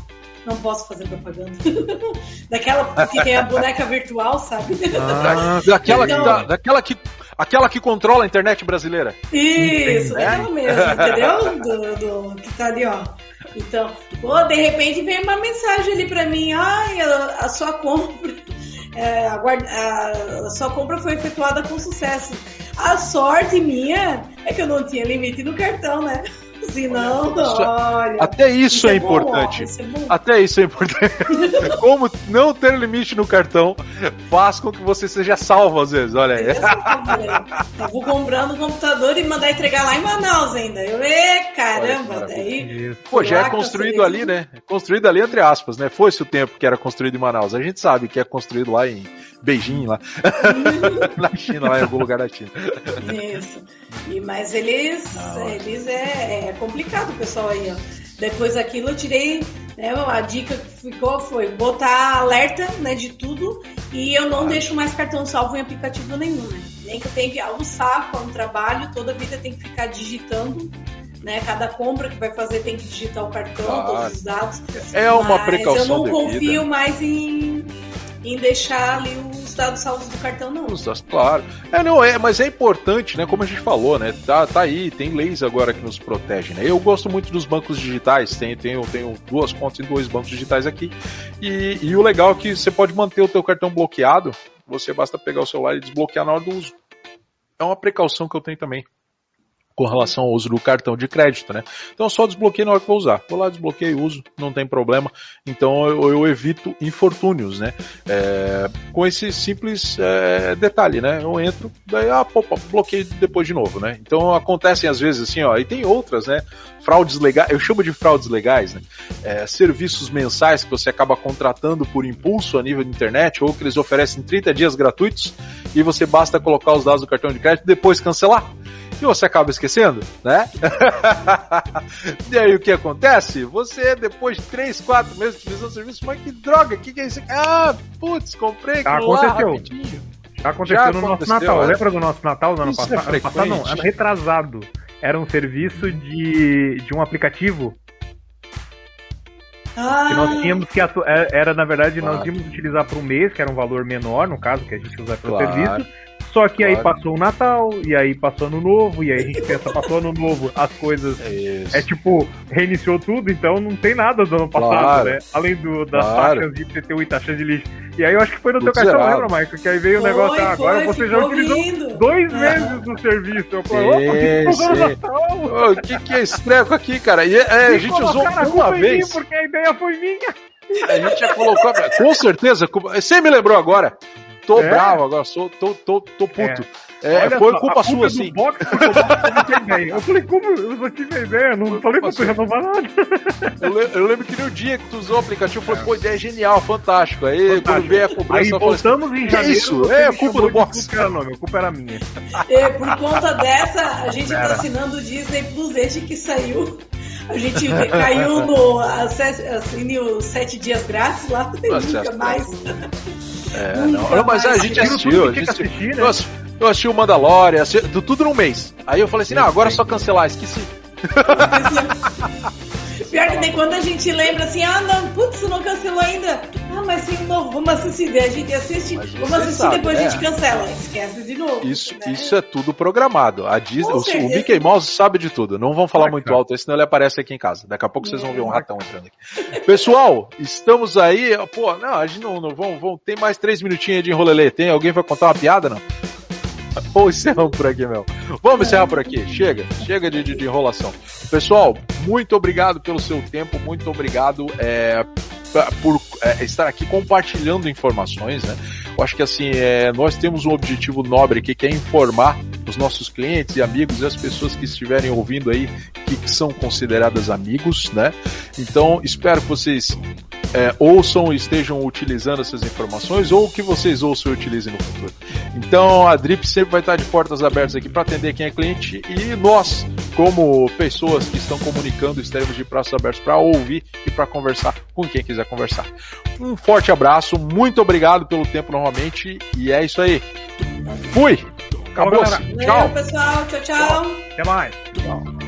não posso fazer propaganda. daquela que tem a boneca virtual, sabe? Ah, daquela, então, que tá, daquela que. Aquela que controla a internet brasileira. Isso, daquela mesmo, entendeu? Do, do, que tá ali, ó. Então, pô, de repente vem uma mensagem ali pra mim, ai, a, a sua compra. É, a, a, a sua compra foi efetuada com sucesso. A sorte minha é que eu não tinha limite no cartão, né? Se não, olha. Até isso, isso é, é, importante. Bom, isso é Até isso é importante. Como não ter limite no cartão faz com que você seja salvo às vezes, olha aí. Eu vou comprando um computador e mandar entregar lá em Manaus ainda. Eu, e caramba, daí. Pô, já é construído ali, né? Construído ali entre aspas, né? Foi-se o tempo que era construído em Manaus. A gente sabe que é construído lá em Beijing, lá. na China, lá em algum lugar da China. Isso. E, mas eles, eles é, é complicado, pessoal aí, ó. Depois daquilo eu tirei, né, a dica que ficou foi botar alerta, né, de tudo e eu não ah. deixo mais cartão salvo em aplicativo nenhum, né? Nem que eu tenho que almoçar o trabalho, toda vida tem que ficar digitando né? Cada compra que vai fazer tem que digitar o cartão, ah, todos os dados. É uma precaução. Eu não confio mais em, em deixar ali os dados salvos do cartão, não. Os dados, claro. É, não, é, mas é importante, né? Como a gente falou, né? Tá, tá aí, tem leis agora que nos protegem, né? Eu gosto muito dos bancos digitais, tenho, tenho, tenho duas contas em dois bancos digitais aqui. E, e o legal é que você pode manter o teu cartão bloqueado, você basta pegar o celular e desbloquear na hora do uso. É uma precaução que eu tenho também com relação ao uso do cartão de crédito, né? Então só desbloqueio na hora que vou usar. Vou lá, desbloqueio uso, não tem problema. Então eu, eu evito infortúnios, né? É, com esse simples é, detalhe, né? Eu entro, daí, ah, pô, bloqueio depois de novo, né? Então acontecem às vezes assim, ó, e tem outras, né? Fraudes legais, eu chamo de fraudes legais, né? É, serviços mensais que você acaba contratando por impulso a nível de internet, ou que eles oferecem 30 dias gratuitos, e você basta colocar os dados do cartão de crédito e depois cancelar e você acaba esquecendo, né? e aí o que acontece? Você, depois de 3, 4 meses utilizando o serviço, mas que droga, que, que é isso? Ah, putz, comprei Já aconteceu. Lá, Já aconteceu Já no nosso Natal. É? Lembra do nosso Natal do ano isso passado? É ano passado não, ano retrasado. Era um serviço de, de um aplicativo ah. Que nós tínhamos que atu... É, era, na verdade, claro. nós íamos utilizar para um mês, que era um valor menor, no caso, que a gente usa para o claro. serviço. Só que claro. aí passou o Natal, e aí passou ano novo, e aí a gente pensa, passou ano novo, as coisas. É, é, tipo, reiniciou tudo, então não tem nada do ano passado, claro. né? Além do, das claro. taxas de PTU e taxas de lixo. E aí eu acho que foi no tudo teu cartão, lembra, Michael? Que aí veio foi, o negócio, ah, agora foi, você já utilizou lindo. dois meses do serviço. Eu falei, opa, o que, que é esse treco aqui, cara? E é, a gente usou uma vez. porque a ideia foi minha. A gente já colocou. Com certeza. Você me lembrou agora. Tô é? bravo agora, sou, tô, tô, tô puto. É. É, foi só, culpa sua, sim. Box, eu falei, como eu só tive ideia, não falei pra tu renovar nada. Eu, eu, lembro que no dia que tu usou o aplicativo, foi, pô, ideia genial, fantástico. Aí fantástico. quando veio a cobrança, Aí voltamos assim, em janeiro. Isso, é, a culpa do box. Culpa não, a culpa era minha. É, por conta dessa, a gente tá assinando o Disney Plus desde que saiu. A gente caiu no assim, os sete dias grátis lá, nunca mais. É, não, não, mas a gente assistiu. A gente assistiu, né? eu, assisti o Mandalorian, assisti, tudo num mês. Aí eu falei assim, não, agora é só cancelar, esqueci. Pior que nem quando a gente lembra assim, ah não, putz, não cancelou ainda. Ah, mas sim, novo, vamos assistir. A gente assiste, vamos assistir sabe, depois é. a gente cancela. Esquece de novo. Isso, né? isso é tudo programado. A Disney, o, o, Mickey Mouse sabe de tudo. Não vão falar muito alto, senão ele aparece aqui em casa. Daqui a pouco vocês vão ver um ratão entrando aqui. Pessoal, estamos aí. Pô, não, a gente não, não vamos, vamos. Tem mais três minutinhos de enrolelê. Tem alguém vai contar uma piada, não? Ou encerramos por aqui, meu. Vamos encerrar por aqui. Chega, chega de, de, de enrolação. Pessoal, muito obrigado pelo seu tempo, muito obrigado é, por é, estar aqui compartilhando informações, né? Eu acho que assim, é, nós temos um objetivo nobre aqui, que é informar os nossos clientes e amigos e as pessoas que estiverem ouvindo aí, que, são consideradas amigos, né? Então, espero que vocês é, ouçam e estejam utilizando essas informações ou que vocês ouçam e utilizem no futuro. Então, a Drip sempre vai estar de portas abertas aqui para atender quem é cliente e nós, como pessoas que estão comunicando, estaremos de braços abertos para ouvir e para conversar com quem quiser conversar. Um forte abraço, muito obrigado pelo tempo novamente e é isso aí. Fui! Acabou. Tchau. Valeu, pessoal. Tchau, tchau. Até mais. Tchau.